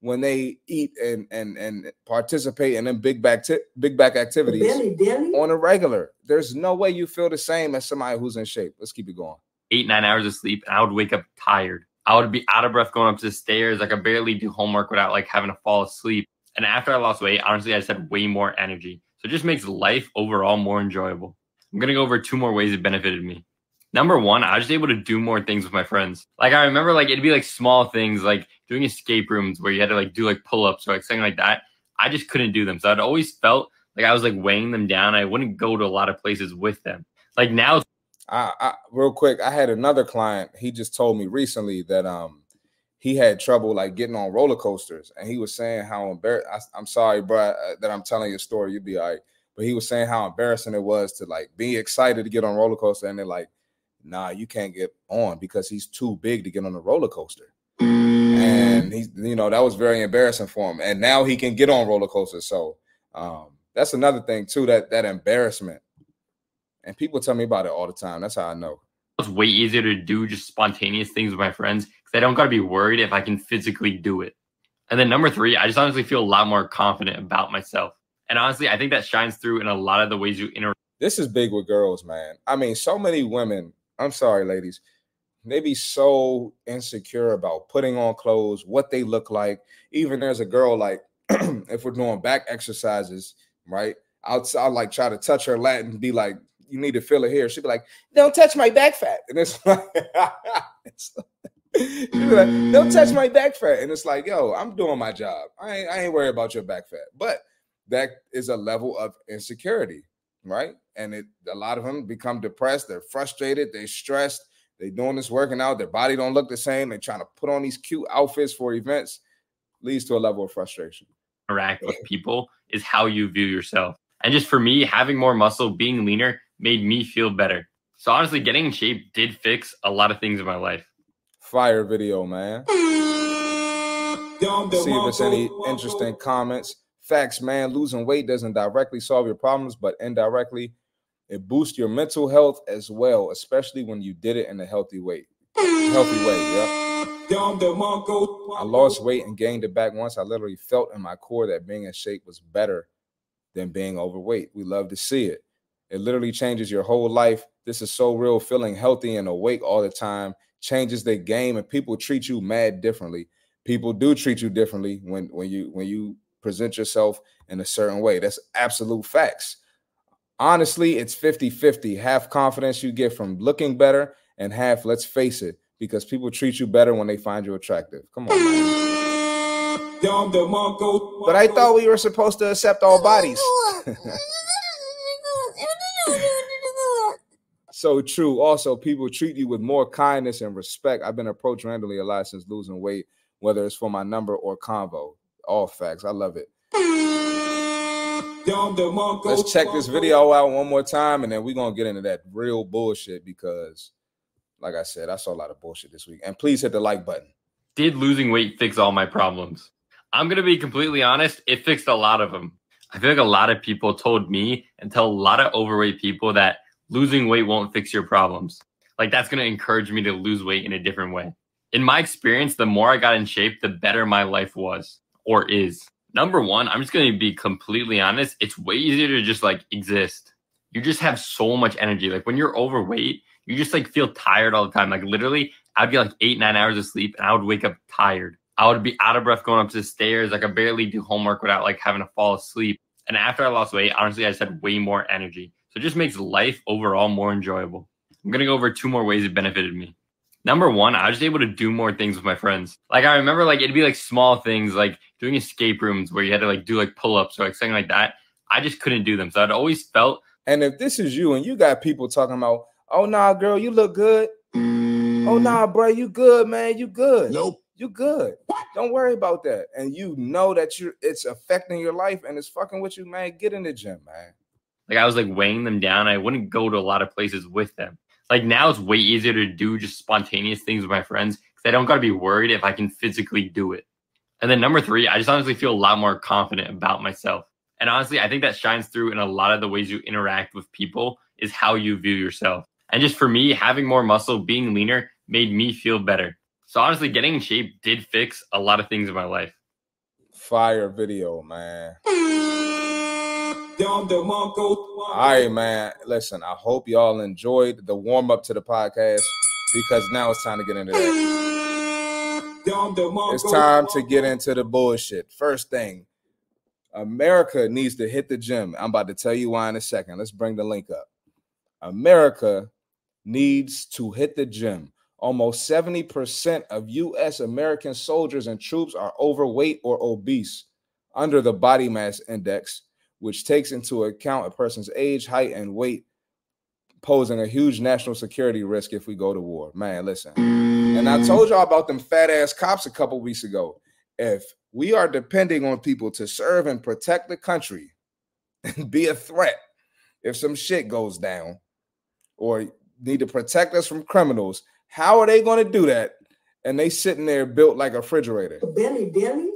when they eat and and and participate in them big back ti- big back activities Billy, Billy. on a regular. There's no way you feel the same as somebody who's in shape. Let's keep it going. Eight, nine hours of sleep, and I would wake up tired. I would be out of breath going up the stairs. I could barely do homework without like having to fall asleep. And after I lost weight, honestly, I just had way more energy. So it just makes life overall more enjoyable. I'm gonna go over two more ways it benefited me. Number one, I was just able to do more things with my friends. Like I remember, like it'd be like small things, like doing escape rooms where you had to like do like pull ups or like something like that. I just couldn't do them, so I'd always felt like I was like weighing them down. I wouldn't go to a lot of places with them. Like now, I, I real quick, I had another client. He just told me recently that um he had trouble like getting on roller coasters, and he was saying how embarrassed. I'm sorry, bro, that I'm telling you a story. You'll be all right. But he was saying how embarrassing it was to like be excited to get on roller coaster, and they're like, "Nah, you can't get on because he's too big to get on the roller coaster." And he's, you know, that was very embarrassing for him. And now he can get on roller coasters. So um, that's another thing too. That that embarrassment, and people tell me about it all the time. That's how I know. It's way easier to do just spontaneous things with my friends because I don't got to be worried if I can physically do it. And then number three, I just honestly feel a lot more confident about myself. And honestly, I think that shines through in a lot of the ways you interact. This is big with girls, man. I mean, so many women, I'm sorry, ladies, they be so insecure about putting on clothes, what they look like. Even there's a girl like, if we're doing back exercises, right? I'll, I'll like try to touch her lat and be like, you need to feel it here. She'd be like, don't touch my back fat. And it's like, it's She'd be like, don't touch my back fat. And it's like, yo, I'm doing my job. I ain't, I ain't worried about your back fat. But that is a level of insecurity, right? And it a lot of them become depressed, they're frustrated, they're stressed, they're doing this working out, their body don't look the same, they're trying to put on these cute outfits for events, leads to a level of frustration. interact with people is how you view yourself. And just for me, having more muscle, being leaner made me feel better. So honestly, getting in shape did fix a lot of things in my life. Fire video, man. See if it's any interesting comments. Facts, man. Losing weight doesn't directly solve your problems, but indirectly, it boosts your mental health as well, especially when you did it in a healthy way. Healthy way, yeah. I lost weight and gained it back once. I literally felt in my core that being in shape was better than being overweight. We love to see it. It literally changes your whole life. This is so real. Feeling healthy and awake all the time changes the game, and people treat you mad differently. People do treat you differently when when you when you present yourself in a certain way. That's absolute facts. Honestly, it's 50-50. Half confidence you get from looking better, and half, let's face it, because people treat you better when they find you attractive. Come on, man. But I thought we were supposed to accept all bodies. so true. Also, people treat you with more kindness and respect. I've been approached randomly a lot since losing weight, whether it's for my number or convo. All facts. I love it. Let's check this video out one more time, and then we're gonna get into that real bullshit because, like I said, I saw a lot of bullshit this week. And please hit the like button. Did losing weight fix all my problems? I'm going to be completely honest, it fixed a lot of them. I feel like a lot of people told me and tell a lot of overweight people that losing weight won't fix your problems. Like that's going to encourage me to lose weight in a different way. In my experience, the more I got in shape, the better my life was or is. Number one, I'm just going to be completely honest. It's way easier to just like exist. You just have so much energy. Like when you're overweight, you just like feel tired all the time. Like literally, I'd get like eight, nine hours of sleep and I would wake up tired. I would be out of breath going up the stairs. Like I barely do homework without like having to fall asleep. And after I lost weight, honestly, I just had way more energy. So it just makes life overall more enjoyable. I'm going to go over two more ways it benefited me. Number one, I was just able to do more things with my friends. Like I remember like it'd be like small things like doing escape rooms where you had to like do like pull-ups or like something like that. I just couldn't do them. So I'd always felt And if this is you and you got people talking about, oh nah, girl, you look good. Oh nah, bro, you good, man. You good. Nope. You good. Don't worry about that. And you know that you it's affecting your life and it's fucking with you, man. Get in the gym, man. Like I was like weighing them down. I wouldn't go to a lot of places with them. Like now it's way easier to do just spontaneous things with my friends because I don't got to be worried if I can physically do it. And then number three, I just honestly feel a lot more confident about myself. And honestly, I think that shines through in a lot of the ways you interact with people is how you view yourself. And just for me, having more muscle, being leaner made me feel better. So honestly, getting in shape did fix a lot of things in my life. Fire video, man. All right, man. Listen, I hope y'all enjoyed the warm up to the podcast because now it's time to get into that. It's time to get into the bullshit. First thing, America needs to hit the gym. I'm about to tell you why in a second. Let's bring the link up. America needs to hit the gym. Almost 70% of US American soldiers and troops are overweight or obese under the body mass index, which takes into account a person's age, height, and weight, posing a huge national security risk if we go to war. Man, listen. And I told y'all about them fat ass cops a couple weeks ago. If we are depending on people to serve and protect the country and be a threat if some shit goes down or need to protect us from criminals, how are they going to do that? And they sitting there built like a refrigerator. Billy, Billy.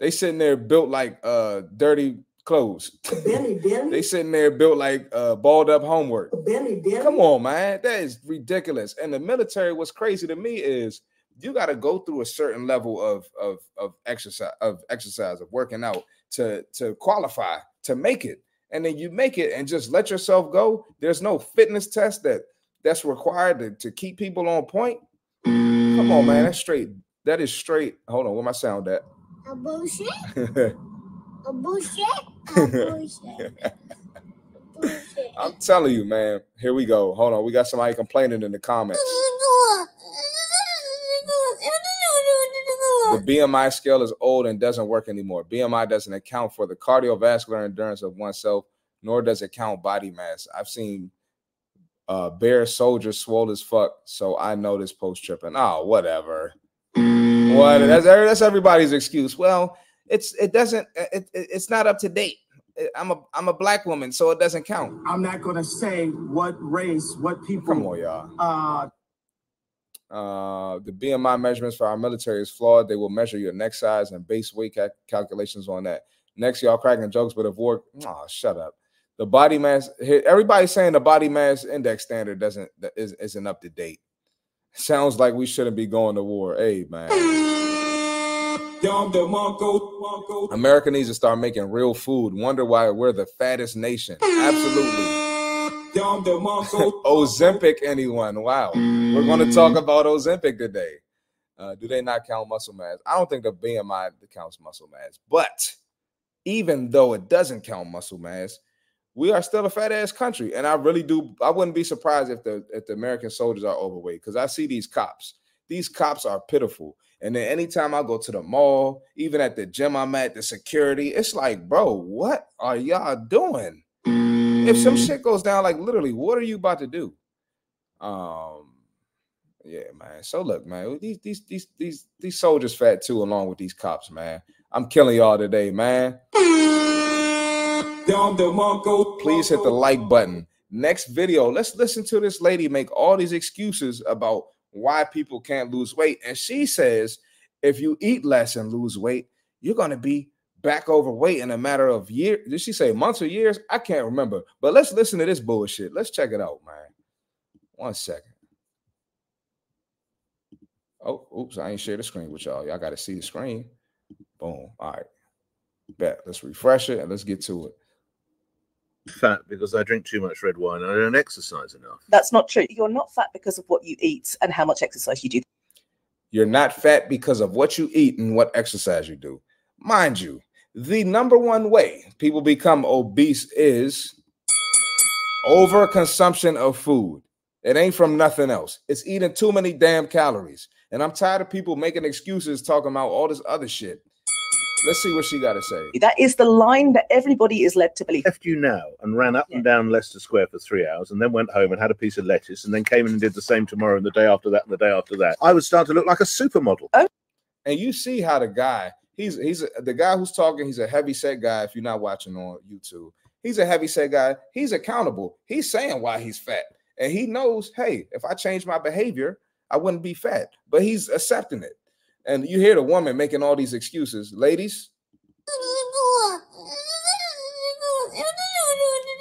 They sitting there built like uh dirty clothes. Benny, Benny, they sitting there built like uh, balled up homework. Benny, Benny. Come on, man. That is ridiculous. And the military, what's crazy to me is you got to go through a certain level of of of exercise of exercise of working out to to qualify to make it. And then you make it and just let yourself go. There's no fitness test that that's required to, to keep people on point. Come on, man. That's straight. That is straight. Hold on, where my sound at? A bullshit. A bullshit. Bullshit. bullshit. I'm telling you, man. Here we go. Hold on. We got somebody complaining in the comments. The BMI scale is old and doesn't work anymore. BMI doesn't account for the cardiovascular endurance of oneself, nor does it count body mass. I've seen uh bear soldiers swole as fuck, so I know this post tripping. Oh, whatever. What? That's, that's everybody's excuse. Well, it's it doesn't it, it- it's not up to date. I'm a I'm a black woman, so it doesn't count. I'm not gonna say what race, what people. Come on, y'all. Uh, Uh, the BMI measurements for our military is flawed. They will measure your neck size and base weight cal- calculations on that. Next, y'all cracking jokes, but avoid. Oh, shut up. The body mass. Everybody's saying the body mass index standard doesn't is, isn't up to date. Sounds like we shouldn't be going to war. Hey, man. America needs to start making real food. Wonder why we're the fattest nation. Absolutely. Ozempic, anyone? Wow. We're going to talk about Ozempic today. Uh, do they not count muscle mass? I don't think the BMI counts muscle mass. But even though it doesn't count muscle mass, we are still a fat ass country. And I really do. I wouldn't be surprised if the if the American soldiers are overweight because I see these cops. These cops are pitiful. And then anytime I go to the mall, even at the gym I'm at, the security, it's like, bro, what are y'all doing? If some shit goes down, like literally, what are you about to do? Um, yeah, man. So look, man, these these these these these soldiers fat too, along with these cops, man. I'm killing y'all today, man. Please hit the like button. Next video, let's listen to this lady make all these excuses about why people can't lose weight. And she says, if you eat less and lose weight, you're gonna be back overweight in a matter of years. Did she say months or years? I can't remember. But let's listen to this bullshit. Let's check it out, man. One second. Oh, oops, I ain't share the screen with y'all. Y'all got to see the screen. Boom. All right. Bet. Let's refresh it and let's get to it. Fat because I drink too much red wine and I don't exercise enough. That's not true. You're not fat because of what you eat and how much exercise you do. You're not fat because of what you eat and what exercise you do. Mind you, the number one way people become obese is overconsumption of food. It ain't from nothing else. It's eating too many damn calories. And I'm tired of people making excuses talking about all this other shit. Let's see what she got to say. That is the line that everybody is led to believe. Left you now and ran up and down Leicester Square for three hours and then went home and had a piece of lettuce and then came in and did the same tomorrow and the day after that and the day after that. I would start to look like a supermodel. Oh. And you see how the guy, he's he's a, the guy who's talking, he's a heavy set guy if you're not watching on YouTube. He's a heavy set guy. He's accountable. He's saying why he's fat. And he knows, hey, if I change my behavior, I wouldn't be fat. But he's accepting it. And you hear the woman making all these excuses. Ladies,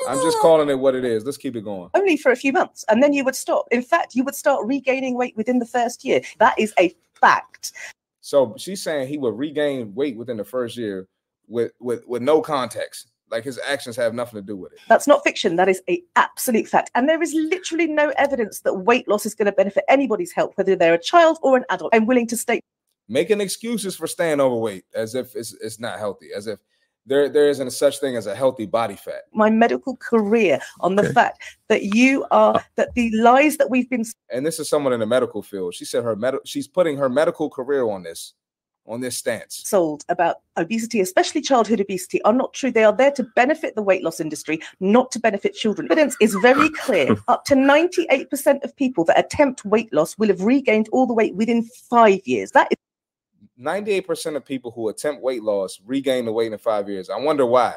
I'm just calling it what it is. Let's keep it going. Only for a few months, and then you would stop. In fact, you would start regaining weight within the first year. That is a fact. So she's saying he would regain weight within the first year with with with no context. Like his actions have nothing to do with it. That's not fiction. That is a absolute fact. And there is literally no evidence that weight loss is going to benefit anybody's health, whether they're a child or an adult. I'm willing to state Making excuses for staying overweight as if it's, it's not healthy, as if there there isn't such thing as a healthy body fat. my medical career on the fact that you are uh. that the lies that we've been And this is someone in the medical field. She said her med- she's putting her medical career on this on this stance. sold about obesity, especially childhood obesity, are not true. They are there to benefit the weight loss industry, not to benefit children. Evidence is very clear. Up to 98% of people that attempt weight loss will have regained all the weight within five years. That is 98% of people who attempt weight loss regain the weight in five years. I wonder why.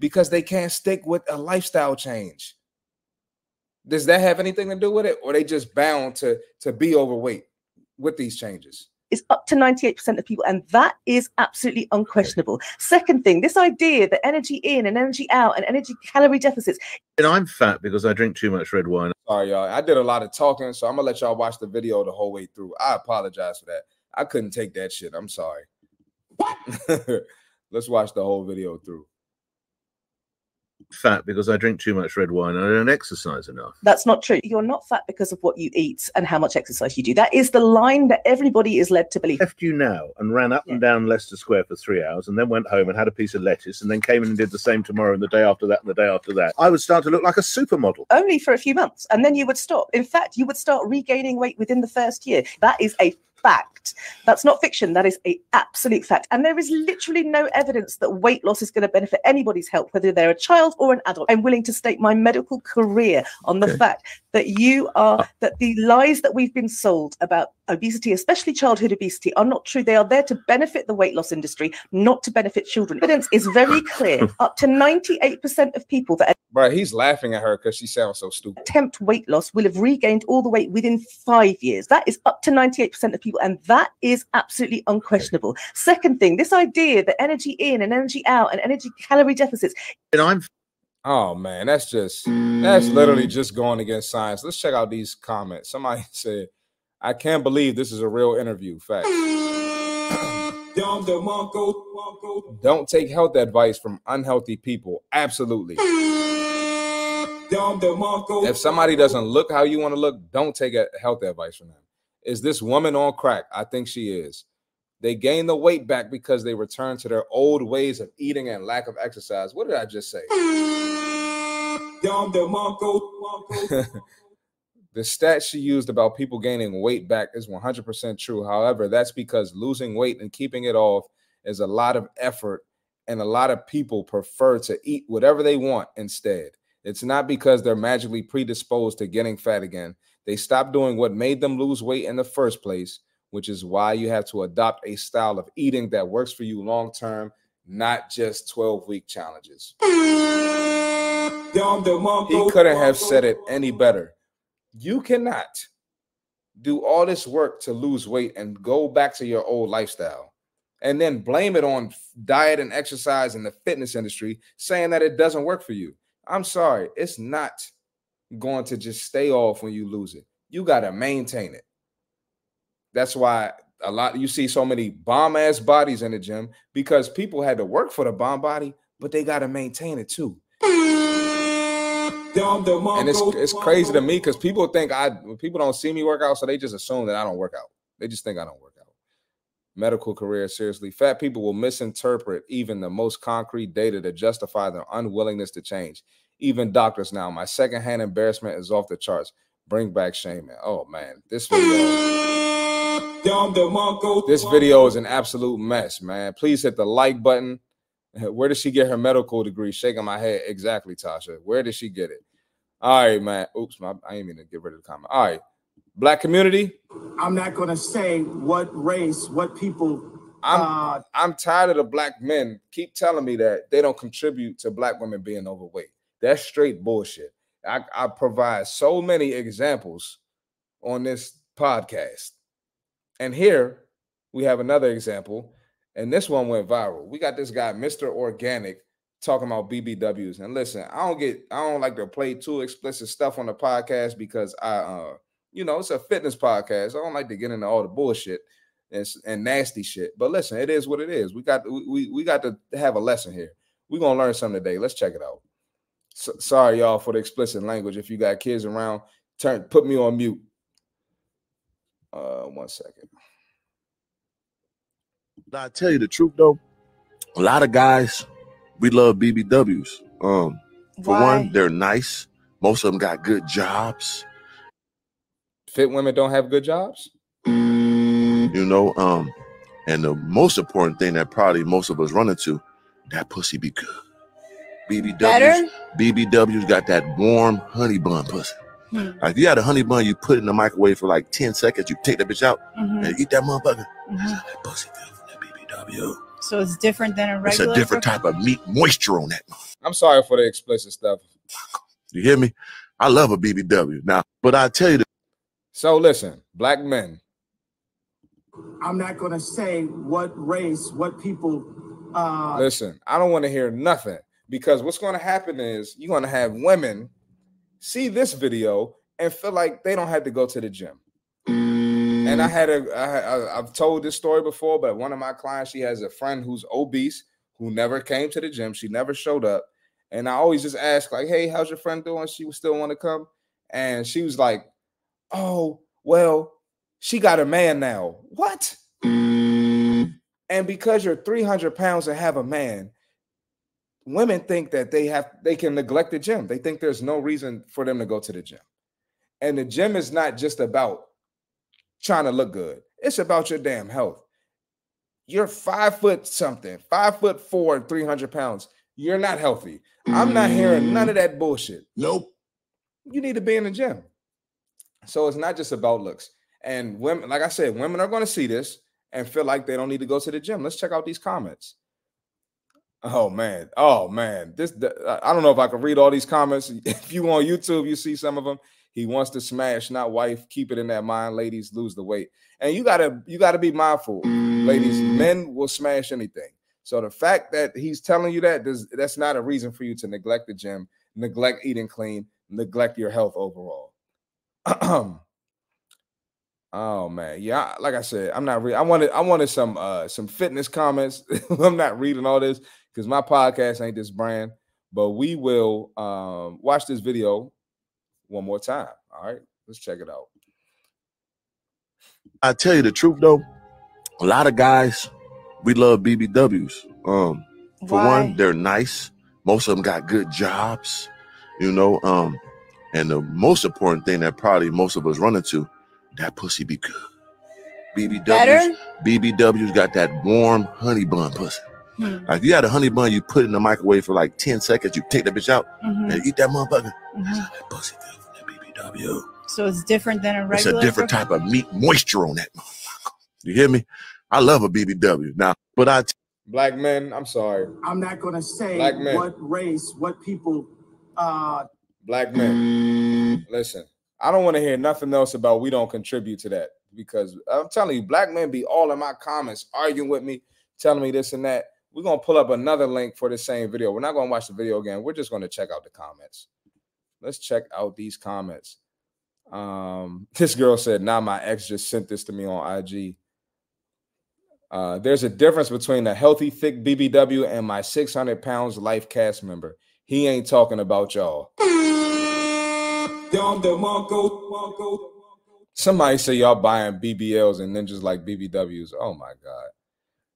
Because they can't stick with a lifestyle change. Does that have anything to do with it? Or they just bound to, to be overweight with these changes? Is up to 98% of people, and that is absolutely unquestionable. Second thing, this idea that energy in and energy out and energy calorie deficits And I'm fat because I drink too much red wine. Sorry, y'all. I did a lot of talking, so I'm gonna let y'all watch the video the whole way through. I apologize for that. I couldn't take that shit. I'm sorry. What? Let's watch the whole video through. Fat because I drink too much red wine and I don't exercise enough. That's not true. You're not fat because of what you eat and how much exercise you do. That is the line that everybody is led to believe. Left you now and ran up and down Leicester Square for three hours and then went home and had a piece of lettuce and then came in and did the same tomorrow and the day after that and the day after that. I would start to look like a supermodel. Only for a few months, and then you would stop. In fact, you would start regaining weight within the first year. That is a fact. That's not fiction. That is a absolute fact. And there is literally no evidence that weight loss is going to benefit anybody's health, whether they're a child or an adult. I'm willing to stake my medical career on the fact that you are uh. that the lies that we've been sold about obesity, especially childhood obesity, are not true. They are there to benefit the weight loss industry, not to benefit children. Evidence is very clear. Up to 98% of people that Bro, he's laughing at her because she sounds so stupid. attempt weight loss will have regained all the weight within five years. That is up to 98% of people, and that is absolutely unquestionable. Second thing, this idea that energy in and energy out and energy calorie deficits And I'm Oh man, that's just that's literally just going against science. Let's check out these comments. Somebody said, "I can't believe this is a real interview." Fact. Don't take health advice from unhealthy people. Absolutely. If somebody doesn't look how you want to look, don't take a- health advice from them. Is this woman on crack? I think she is. They gain the weight back because they return to their old ways of eating and lack of exercise. What did I just say? the stat she used about people gaining weight back is 100% true. However, that's because losing weight and keeping it off is a lot of effort, and a lot of people prefer to eat whatever they want instead. It's not because they're magically predisposed to getting fat again. They stop doing what made them lose weight in the first place, which is why you have to adopt a style of eating that works for you long term, not just 12 week challenges. He couldn't have said it any better. You cannot do all this work to lose weight and go back to your old lifestyle and then blame it on diet and exercise in the fitness industry, saying that it doesn't work for you. I'm sorry, it's not going to just stay off when you lose it. You got to maintain it. That's why a lot you see so many bomb ass bodies in the gym because people had to work for the bomb body, but they got to maintain it too. And it's it's crazy to me because people think I people don't see me work out, so they just assume that I don't work out. They just think I don't work out. Medical career, seriously, fat people will misinterpret even the most concrete data to justify their unwillingness to change. Even doctors now. My secondhand embarrassment is off the charts. Bring back shame, man. Oh man, this video. This video is an absolute mess, man. Please hit the like button. Where did she get her medical degree? Shaking my head. Exactly, Tasha. Where did she get it? All right, man. Oops, my, I ain't mean to get rid of the comment. All right. Black community. I'm not going to say what race, what people. I'm uh, I'm tired of the black men keep telling me that they don't contribute to black women being overweight. That's straight bullshit. I, I provide so many examples on this podcast. And here we have another example, and this one went viral. We got this guy, Mr. Organic, talking about BBWs. And listen, I don't get, I don't like to play too explicit stuff on the podcast because I, uh, you know, it's a fitness podcast. I don't like to get into all the bullshit and, and nasty shit. But listen, it is what it is. We got, we, we, got to have a lesson here. We're gonna learn something today. Let's check it out. So, sorry, y'all, for the explicit language. If you got kids around, turn, put me on mute. Uh, one second. Now, I tell you the truth though, a lot of guys we love BBWs. Um, for Why? one, they're nice. Most of them got good jobs. Fit women don't have good jobs. You know, um, and the most important thing that probably most of us run into, that pussy be good. BBWs, Better? BBWs got that warm honey bun pussy. Hmm. Like you had a honey bun, you put it in the microwave for like 10 seconds, you take that bitch out Mhm. and eat that motherfucker. Mhm. pussy good from that So it's different than a regular. It's a different type of meat moisture on that. I'm sorry for the explicit stuff. You hear me? I love a BBW. Now, but I tell you the So listen, black men, I'm not going to say what race, what people. Uh, Listen, I don't want to hear nothing because what's going to happen is you're going to have women see this video and feel like they don't have to go to the gym. And I mm-hmm. had a, I, I, I've told this story before, but one of my clients, she has a friend who's obese who never came to the gym. She never showed up. And I always just ask, like, hey, how's your friend doing? She would still want to come. And she was like, oh, well, she got a man now. What? And because you're 300 pounds and have a man, women think that they have they can neglect the gym. They think there's no reason for them to go to the gym. And the gym is not just about trying to look good. It's about your damn health. You're five foot something, five foot four, and 300 pounds. You're not healthy. I'm not hearing none of that bullshit. Nope. You need to be in the gym. So it's not just about looks. And women, like I said, women are going to see this and feel like they don't need to go to the gym. Let's check out these comments. Oh man, oh man, this I don't know if I can read all these comments. If you on YouTube, you see some of them. He wants to smash, not wife. Keep it in that mind, ladies. Lose the weight, and you gotta you gotta be mindful, ladies. Men will smash anything. So the fact that he's telling you that does that's not a reason for you to neglect the gym, neglect eating clean, neglect your health overall. oh man, yeah. Like I said, I'm not. Re- I wanted I wanted some uh some fitness comments. I'm not reading all this because my podcast ain't this brand. But we will um watch this video one more time. All right, let's check it out. I tell you the truth though, a lot of guys we love BBWs. Um, for Why? one, they're nice. Most of them got good jobs, you know. Um, and the most important thing that probably most of us run into, that pussy be good. BBWs, Better? BBWs got that warm honey bun pussy. Hmm. Like you got a honey bun, you put it in the microwave for like 10 seconds, you take that bitch out Mhm. and eat that motherfucker. Mhm. Pussy good from that So it's different than a regular. It's a different type of meat moisture on that. You hear me? I love a BBW. Now, but I t- Black men, I'm sorry. I'm not going to say Black men. what race, what people. Uh, Black men, listen. I don't want to hear nothing else about we don't contribute to that because I'm telling you, black men be all in my comments arguing with me, telling me this and that. We're gonna pull up another link for the same video. We're not gonna watch the video again. We're just gonna check out the comments. Let's check out these comments. Um, this girl said, "Now my ex just sent this to me on IG." Uh, there's a difference between a healthy, thick BBW and my 600 pounds life cast member. He ain't talking about y'all. Somebody say y'all buying BBLs and then just like BBWs. Oh my God.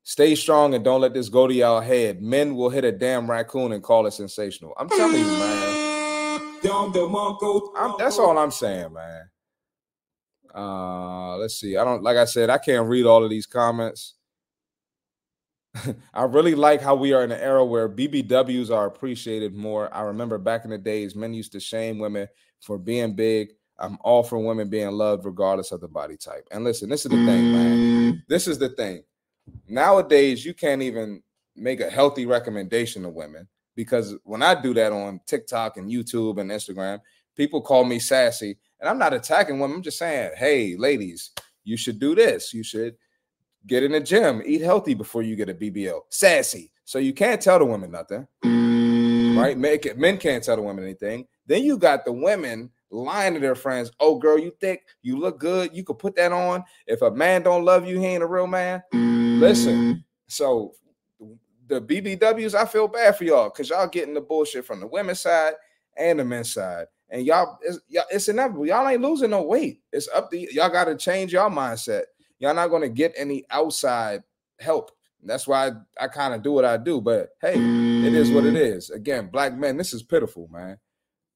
Stay strong and don't let this go to y'all head. Men will hit a damn raccoon and call it sensational. I'm telling you, man. I'm- that's all I'm saying, man. Uh, let's see. I don't like I said, I can't read all of these comments. I really like how we are in an era where BBWs are appreciated more. I remember back in the days, men used to shame women for being big. I'm all for women being loved regardless of the body type. And listen, this is the thing, man. This is the thing. Nowadays, you can't even make a healthy recommendation to women because when I do that on TikTok and YouTube and Instagram, people call me sassy. And I'm not attacking women. I'm just saying, hey, ladies, you should do this. You should get in the gym, eat healthy before you get a BBL. Sassy. So you can't tell the women nothing, right? Make it, men can't tell the women anything. Then you got the women lying to their friends. Oh, girl, you thick, you look good, you could put that on. If a man don't love you, he ain't a real man. Listen, so the BBWs, I feel bad for y'all because y'all getting the bullshit from the women's side and the men's side. And y'all, it's, y'all, it's inevitable. Y'all ain't losing no weight. It's up to y'all. Got to change y'all mindset. Y'all not going to get any outside help. That's why I, I kind of do what I do. But hey, it is what it is. Again, black men, this is pitiful, man.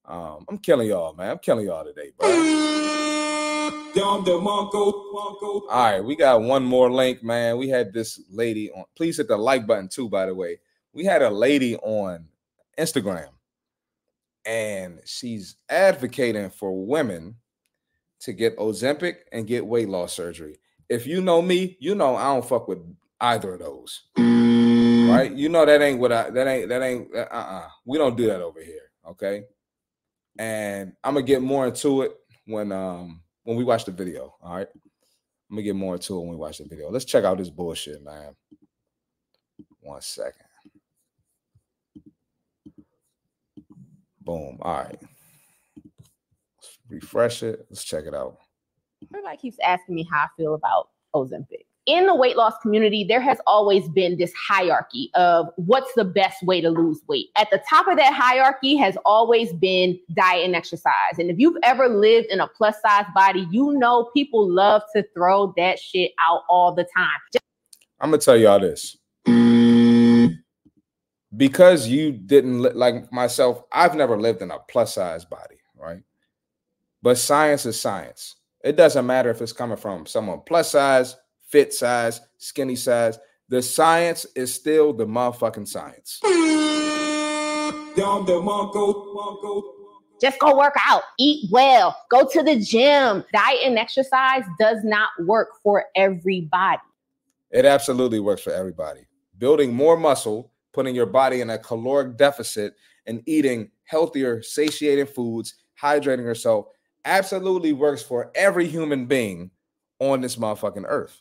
Um, I'm killing y'all, man. I'm killing y'all today, bro. All right, we got one more link, man. We had this lady on. Please hit the like button too, by the way. We had a lady on Instagram, and she's advocating for women to get Ozempic and get weight loss surgery. If you know me, you know I don't fuck with either of those. Right? You know that ain't what I that ain't that ain't uh uh We don't do that over here. Okay. And I'm gonna get more into it when um when we watch the video. All right. I'm gonna get more into it when we watch the video. Let's check out this bullshit, man. One second. Boom. All right. Let's refresh it. Let's check it out. Everybody keeps asking me how I feel about Ozempic. In the weight loss community, there has always been this hierarchy of what's the best way to lose weight. At the top of that hierarchy has always been diet and exercise. And if you've ever lived in a plus size body, you know people love to throw that shit out all the time. I'm gonna tell y'all this. Because you didn't li- like myself, I've never lived in a plus size body, right? But science is science. It doesn't matter if it's coming from someone plus size, fit size, skinny size. The science is still the motherfucking science. just go work out, eat well, go to the gym. Diet and exercise does not work for everybody. It absolutely works for everybody. Building more muscle, putting your body in a caloric deficit, and eating healthier, satiating foods, hydrating yourself absolutely works for every human being on this motherfucking earth.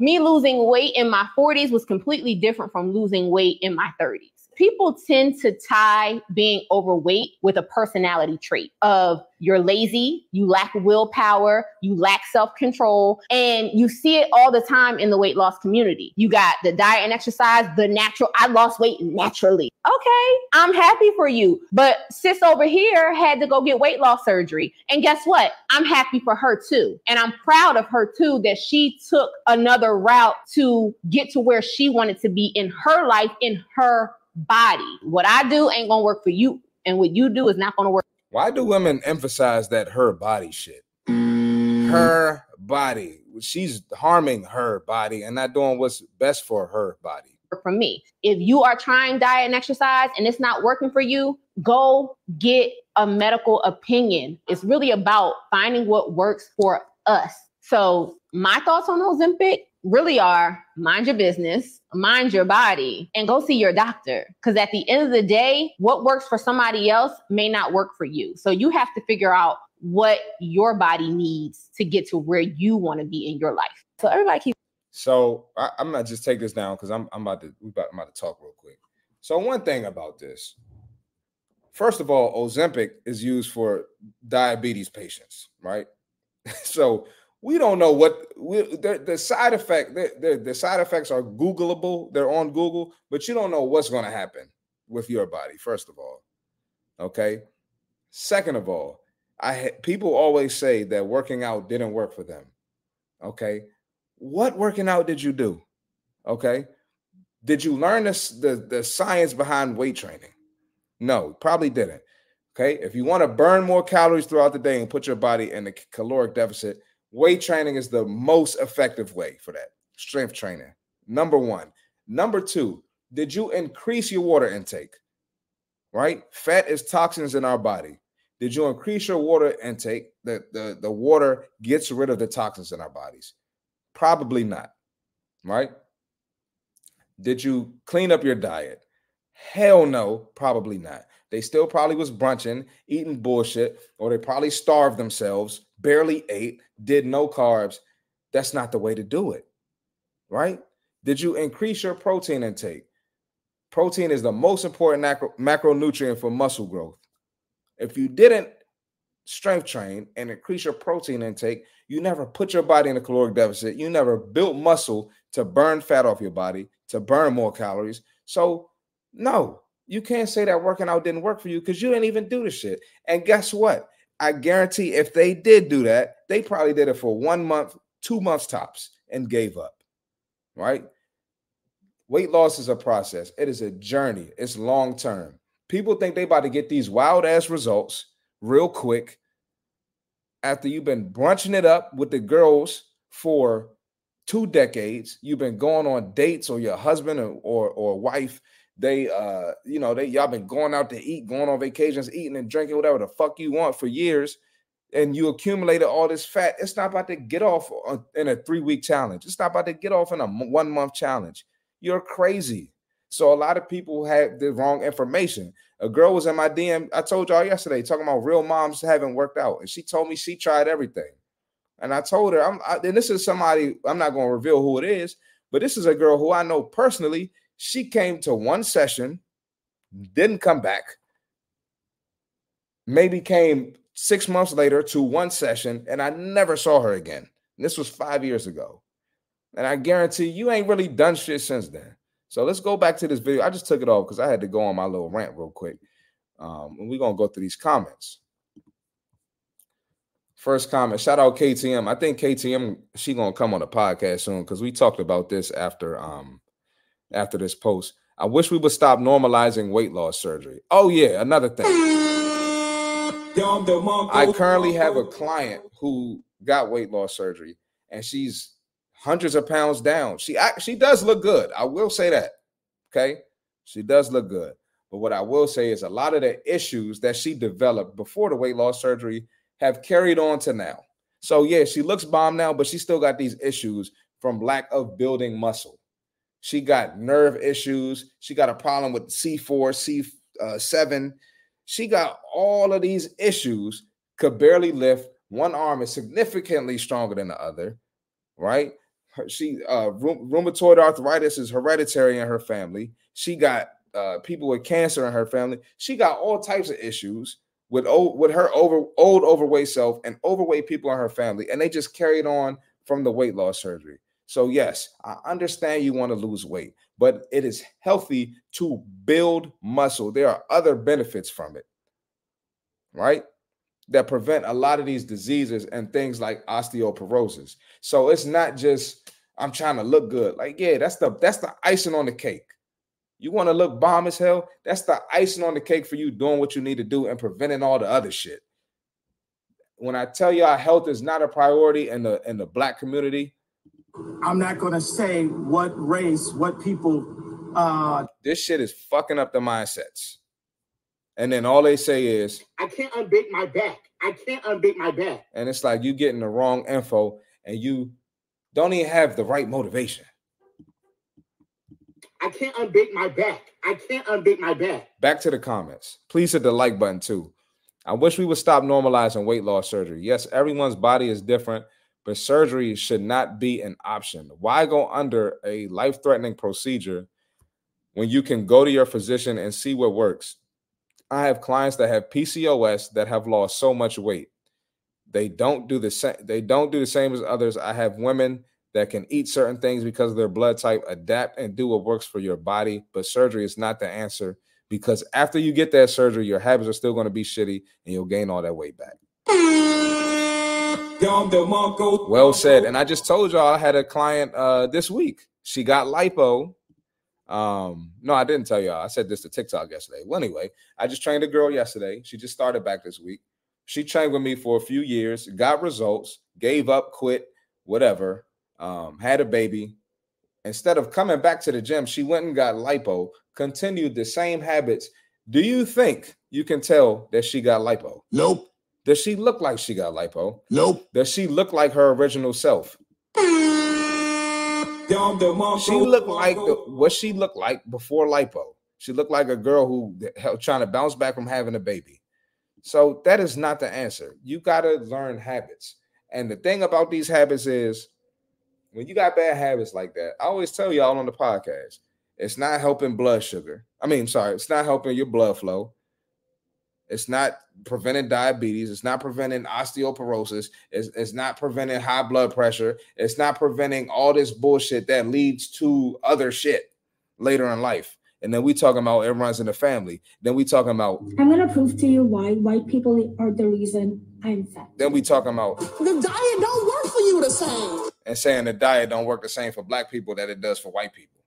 Me losing weight in my 40s was completely different from losing weight in my 30s. People tend to tie being overweight with a personality trait of you're lazy, you lack willpower, you lack self control, and you see it all the time in the weight loss community. You got the diet and exercise, the natural, I lost weight naturally. Okay, I'm happy for you. But sis over here had to go get weight loss surgery. And guess what? I'm happy for her too. And I'm proud of her too that she took another route to get to where she wanted to be in her life, in her body. What I do ain't gonna work for you. And what you do is not gonna work Why do women emphasize that her body shit? Her body. She's harming her body and not doing what's best for her body. for me. If you are trying diet and exercise and it's not working for you, go get a medical opinion. It's really about finding what works for us. So, my thoughts on Ozempic really are mind your business, mind your body, and go see your doctor. Because at the end of the day, what works for somebody else may not work for you. So, you have to figure out what your body needs to get to where you want to be in your life. So, everybody keep So I, I'm gonna just take this down because I'm I'm about to we about, I'm about to talk real quick. So one thing about this, first of all, Ozempic is used for diabetes patients, right? so we don't know what we, the, the side effect the, the, the side effects are googleable. They're on google but you don't know what's going to happen with your body first of all okay? Second of all i people always say that working out didn't work for them okay? What working out did you do okay? Did you learn this the, the science behind weight training? No probably didn't okay? If you want to burn more calories throughout the day and put your body in a caloric deficit weight training is the most effective way for that strength training number one. Number two did you increase your water intake right? Fat is toxins in our body. Did you increase your water intake the, the the water gets rid of the toxins in our bodies? Probably not right? Did you clean up your diet? Hell no probably not. They still probably was brunching eating bullshit or they probably starved themselves barely ate did no carbs that's not the way to do it right? Did you increase your protein intake? Protein is the most important macro, macronutrient for muscle growth. If you didn't strength train and increase your protein intake you never put your body in a caloric deficit. You never built muscle to burn fat off your body to burn more calories. So no you can't say that working out didn't work for you because you didn't even do the shit. And guess what I guarantee if they did do that, they probably did it for one month, two months tops, and gave up. Right? Weight loss is a process, it is a journey, it's long term. People think they about to get these wild ass results real quick after you've been brunching it up with the girls for two decades. You've been going on dates, or your husband or, or, or wife they uh you know they y'all been going out to eat going on vacations eating and drinking whatever the fuck you want for years and you accumulated all this fat it's not about to get off in a three week challenge it's not about to get off in a one month challenge you're crazy So a lot of people had the wrong information. A girl was in my DM. I told y'all yesterday talking about real moms haven't worked out, and she told me she tried everything. And I told her, I'm, I, and this is somebody I'm not going to reveal who it is, but this is a girl who I know personally. She came to one session, didn't come back. Maybe came six months later to one session, and I never saw her again. This was five years ago. And I guarantee you ain't really done shit since then. So let's go back to this video. I just took it off because I had to go on my little rant real quick. Um, and we're gonna go through these comments. First comment, shout out KTM. I think KTM she gonna come on the podcast soon because we talked about this after um after this post. I wish we would stop normalizing weight loss surgery. Oh yeah, another thing. I currently have a client who got weight loss surgery, and she's hundreds of pounds down. She she does look good. I will say that. Okay, she does look good. But what I will say is a lot of the issues that she developed before the weight loss surgery have carried on to now. So yeah, she looks bomb now, but she still got these issues from lack of building muscle. She got nerve issues. She got a problem with C4, C7. She got all of these issues, could barely lift. One arm is significantly stronger than the other, right? Her, she uh rheumatoid arthritis is hereditary in her family. She got uh people with cancer in her family. She got all types of issues with old, with her over old overweight self and overweight people in her family, and they just carried on from the weight loss surgery. So yes, I understand you want to lose weight, but it is healthy to build muscle. There are other benefits from it, right? That prevent a lot of these diseases and things like osteoporosis. So it's not just I'm trying to look good. Like, yeah, that's the that's the icing on the cake. You want to look bomb as hell? That's the icing on the cake for you doing what you need to do and preventing all the other shit. When I tell y'all health is not a priority in the in the black community, I'm not going to say what race, what people. Uh, this shit is fucking up the mindsets. And then all they say is, I can't unbake my back. I can't unbake my back. and it's like you getting the wrong info and you don't even have the right motivation. I can't unbake my back. I can't unbake my back. Back to the comments. Please hit the like button too. I wish we would stop normalizing weight loss surgery. Yes, everyone's body is different, but surgery should not be an option. Why go under a life threatening procedure when you can go to your physician and see what works? I have clients that have PCOS that have lost so much weight. They don't do the same. They don't do the same as others. I have women that can eat certain things because of their blood type, adapt and do what works for your body. But surgery is not the answer because after you get that surgery, your habits are still going to be shitty and you'll gain all that weight back. Well said. And I just told y'all I had a client uh, this week. She got lipo. Um, no, I didn't tell y'all. I said this to TikTok yesterday. Well, anyway, I just trained a girl yesterday. She just started back this week. She trained with me for a few years, got results, gave up, quit, whatever, um, had a baby. Instead of coming back to the gym, she went and got lipo, continued the same habits. Do you think you can tell that she got lipo? Nope. Does she look like she got lipo? Nope. Does she look like her original self? She looked like the, what she looked like before lipo. She looked like a girl who held, trying to bounce back from having a baby. So that is not the answer. You got to learn habits. And the thing about these habits is when you got bad habits like that, I always tell y'all on the podcast, it's not helping blood sugar. I mean, sorry, it's not helping your blood flow. It's not preventing diabetes. It's not preventing osteoporosis. It's, it's not preventing high blood pressure. It's not preventing all this bullshit that leads to other shit later in life. And then we talking about it runs in the family. Then we talking about I'm gonna prove to you why white people are the reason I'm fat. then we talking about The diet don't work for you the same. and saying the diet don't work the same for black people that it does for white people.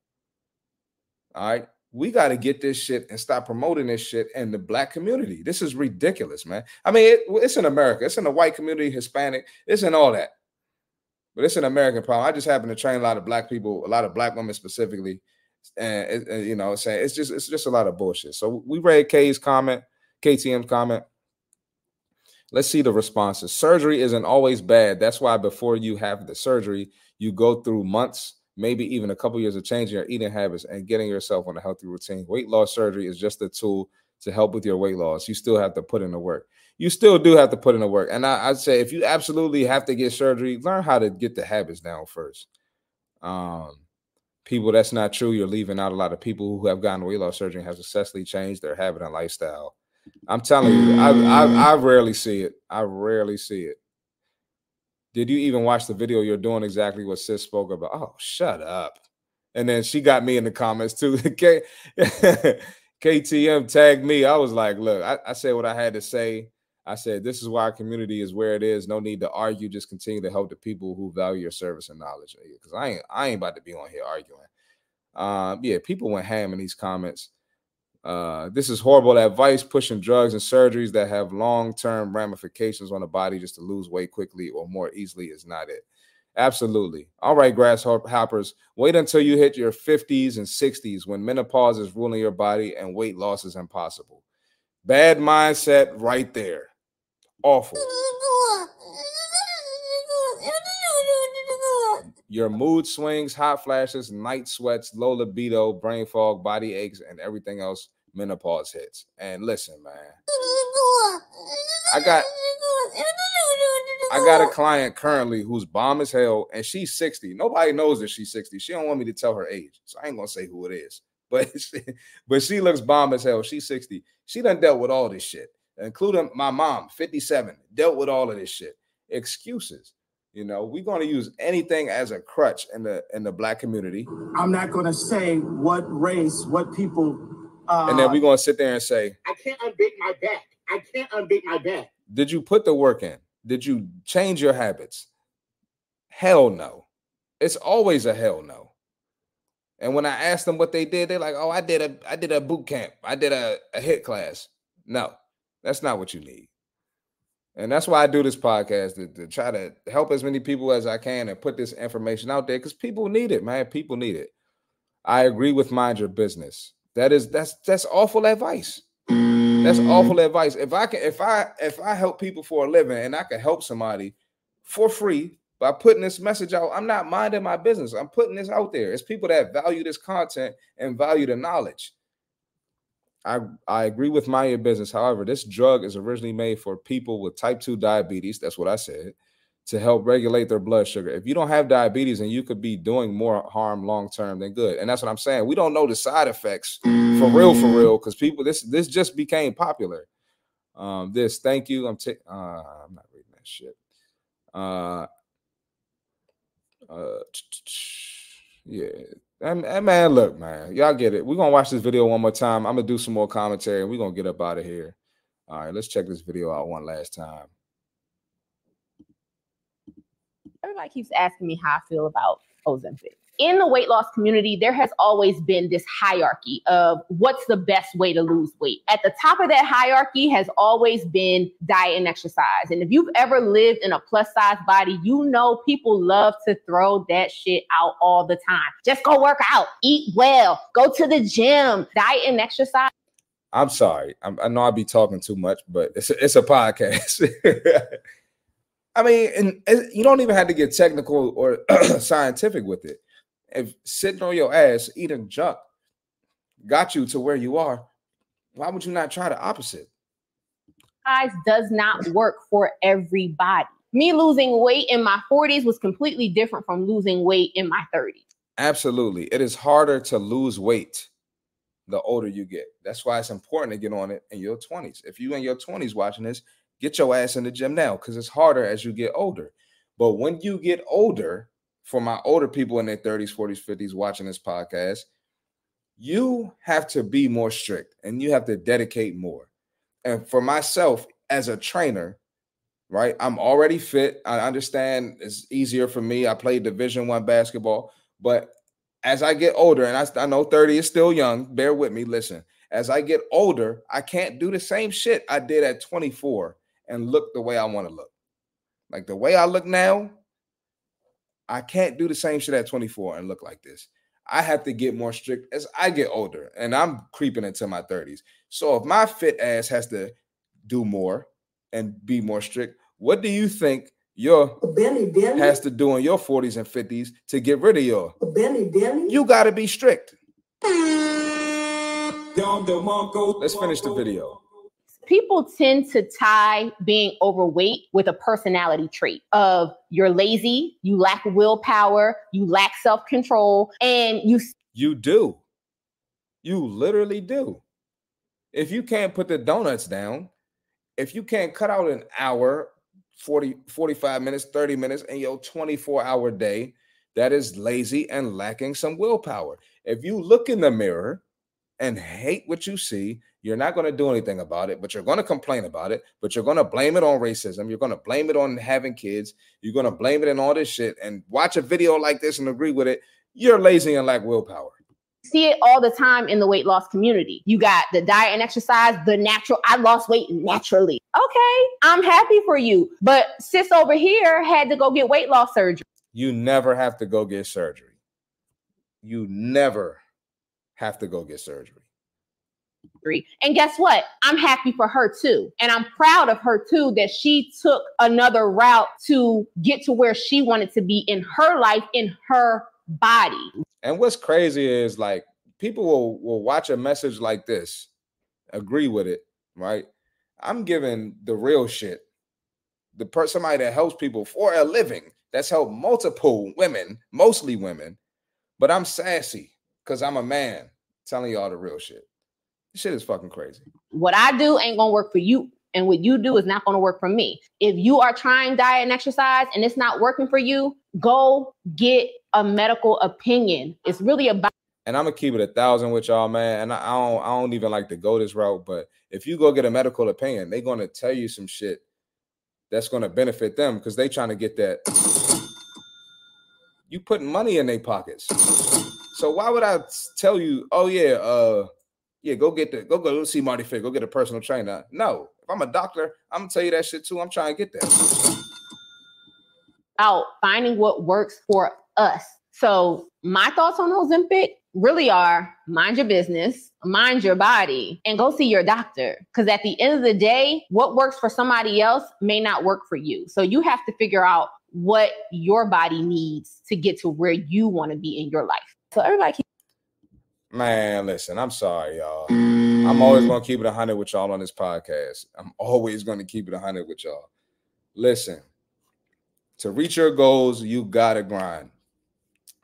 All right. We got to get this shit and stop promoting this shit in the black community. This is ridiculous, man. I mean, it, it's in America, it's in the white community, Hispanic, it's in all that. But it's an American problem. I just happen to train a lot of black people, a lot of black women specifically. And, and, you know, saying it's just it's just a lot of bullshit. So we read K's comment, KTM's comment. Let's see the responses. Surgery isn't always bad. That's why before you have the surgery, you go through months maybe even a couple years of changing your eating habits and getting yourself on a healthy routine. Weight loss surgery is just a tool to help with your weight loss. You still have to put in the work. You still do have to put in the work. And I, I'd say if you absolutely have to get surgery, learn how to get the habits down first. Um, people, that's not true. You're leaving out a lot of people who have gotten weight loss surgery and have successfully changed their habit and lifestyle. I'm telling you, I, I, I rarely see it. I rarely see it. Did you even watch the video? You're doing exactly what Sis spoke about. Oh, shut up. And then she got me in the comments too. K- KTM tagged me. I was like, look, I, I said what I had to say. I said, this is why our community is where it is. No need to argue. Just continue to help the people who value your service and knowledge. Because I ain't I ain't about to be on here arguing. Um, yeah, people went ham in these comments. Uh, this is horrible advice, pushing drugs and surgeries that have long-term ramifications on the body just to lose weight quickly or more easily is not it. Absolutely. All right, grasshoppers, wait until you hit your 50s and 60s when menopause is ruling your body and weight loss is impossible. Bad mindset right there. Awful. Your mood swings, hot flashes, night sweats, low libido, brain fog, body aches, and everything else menopause hits. And listen, man. I got I got a client currently who's bomb as hell, and she's 60. Nobody knows that she's 60. She don't want me to tell her age, so I ain't gonna say who it is. But she, but she looks bomb as hell. She's 60. She done dealt with all this shit, including my mom, 57, dealt with all of this shit. Excuses. You know, we're gonna use anything as a crutch in the in the black community. I'm not going to say what race, what people. And then we're um, gonna sit there and say, I can't unbig my back. I can't unbig my back. Did you put the work in? Did you change your habits? Hell no. It's always a hell no. And when I asked them what they did, they're like, "Oh, I did a I did a boot camp. I did a, a HIIT class." No, that's not what you need. And that's why I do this podcast to, to try to help as many people as I can and put this information out there because people need it, man. People need it. I agree with mind your business. That is that's that's awful advice. That's mm. awful advice. If I can, if I if I help people for a living and I can help somebody for free by putting this message out, I'm not minding my business. I'm putting this out there. It's people that value this content and value the knowledge. I I agree with mind your business. However, this drug is originally made for people with type 2 diabetes. That's what I said. To help regulate their blood sugar. If you don't have diabetes and you could be doing more harm long term than good. And that's what I'm saying. We don't know the side effects for real, for real, because people this this just became popular. Um, this thank you. I'm taking uh I'm not reading that shit. Uh uh yeah. And, and man, look, man, y'all get it. We're gonna watch this video one more time. I'm gonna do some more commentary and we're gonna get up out of here. All right, let's check this video out one last time. Everybody keeps asking me how I feel about Ozempic. In the weight loss community, there has always been this hierarchy of what's the best way to lose weight. At the top of that hierarchy has always been diet and exercise. And if you've ever lived in a plus size body, you know people love to throw that shit out all the time. Just go work out, eat well, go to the gym, diet and exercise. I'm sorry. I'm, I know I be talking too much, but it's a, it's a podcast. I mean, and, and you don't even have to get technical or scientific with it. If sitting on your ass eating junk got you to where you are, why would you not try the opposite? exercise does not work for everybody. Me losing weight in my 40s was completely different from losing weight in my 30s. Absolutely. It is harder to lose weight the older you get. That's why it's important to get on it in your 20s. If you in your 20s watching this, get your ass in the gym now because it's harder as you get older. But when you get older, for my older people in their 30s, 40s, 50s watching this podcast, you have to be more strict and you have to dedicate more. And for myself as a trainer, right? I'm already fit. I understand it's easier for me. I played division one basketball, but as I get older, and I, I know 30 is still young, bear with me. Listen, as I get older, I can't do the same shit I did at 24 and look the way I want to look. Like the way I look now, I can't do the same shit at 24 and look like this. I have to get more strict as I get older and I'm creeping into my 30s. So if my fit ass has to do more and be more strict, what do you think your Benny Benny. has to do in your 40s and 50s to get rid of your. Benny Benny. You got to be strict. Let's finish the video. People tend to tie being overweight with a personality trait of you're lazy, you lack willpower, you lack self-control, and you You do. You literally do. If you can't put the donuts down, if you can't cut out an hour, 40, 45 minutes, 30 minutes in your 24 hour day, that is lazy and lacking some willpower. If you look in the mirror and hate what you see, you're not going to do anything about it, but you're going to complain about it, but you're going to blame it on racism. You're going to blame it on having kids. You're going to blame it on all this shit and watch a video like this and agree with it. You're lazy and lack willpower. see it all the time in the weight loss community. You got the diet and exercise, the natural, I lost weight naturally. Okay, I'm happy for you. But sis over here had to go get weight loss surgery. You never have to go get surgery. You never have to go get surgery. And guess what? I'm happy for her too. And I'm proud of her too that she took another route to get to where she wanted to be in her life, in her body. And what's crazy is like people will will watch a message like this, agree with it, right? I'm giving the real shit. The person somebody that helps people for a living, that's helped multiple women, mostly women, but I'm sassy because I'm a man telling y'all the real shit. This shit is fucking crazy. What I do ain't gonna work for you. And what you do is not gonna work for me. If you are trying diet and exercise and it's not working for you, go get a medical opinion. It's really about and I'm gonna keep it a thousand with y'all, man. And I, I don't, I don't even like to go this route, but if you go get a medical opinion, they're gonna tell you some shit that's gonna benefit them because they trying to get that. You putting money in their pockets, so why would I tell you? Oh yeah, uh, yeah, go get the, go go see Marty Fit, go get a personal trainer. No, if I'm a doctor, I'm gonna tell you that shit too. I'm trying to get that. out finding what works for us. So my thoughts on Ozempic really are mind your business, mind your body, and go see your doctor. Because at the end of the day, what works for somebody else may not work for you. So you have to figure out what your body needs to get to where you want to be in your life. So everybody keep Man, listen, I'm sorry, y'all. I'm always gonna keep it 100 with y'all on this podcast. I'm always gonna keep it 100 with y'all. Listen, to reach your goals, you gotta grind.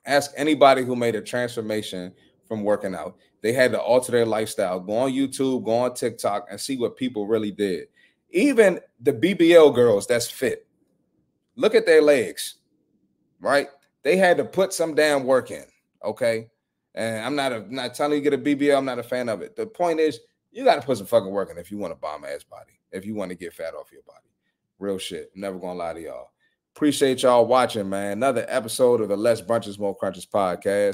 Ask anybody who made a transformation from working out. They had to alter their lifestyle. Go on YouTube, go on TikTok, and see what people really did. Even the BBL girls that's fit. Look at their legs, right? They had to put some damn work in. Okay. And I'm not a not telling you to get a BBL. I'm not a fan of it. The point is, you got to put some fucking work in if you want a bomb ass body. If you want to get fat off your body, real shit. Never gonna lie to y'all. Appreciate y'all watching, man. Another episode of the Less Brunches, More Crunches podcast.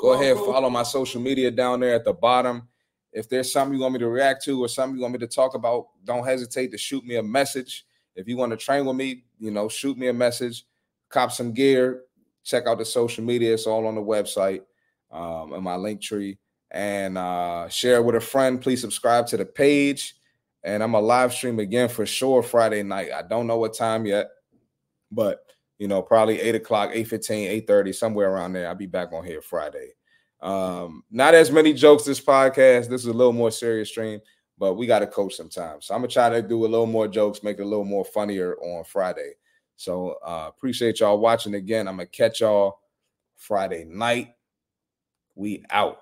Go ahead, follow my social media down there at the bottom. If there's something you want me to react to or something you want me to talk about, don't hesitate to shoot me a message. If you want to train with me, you know, shoot me a message, cop some gear, check out the social media. It's all on the website um, and my Linktree. And uh, share with a friend. Please subscribe to the page. And I'm a live stream again for sure Friday night. I don't know what time yet, but you know, probably 8 o'clock, 8 15, 8 30, somewhere around there. I'll be back on here Friday. Um, not as many jokes this podcast. This is a little more serious stream, but we got to coach sometimes. So I'm gonna try to do a little more jokes, make it a little more funnier on Friday. So uh appreciate y'all watching again. I'm gonna catch y'all Friday night. We out.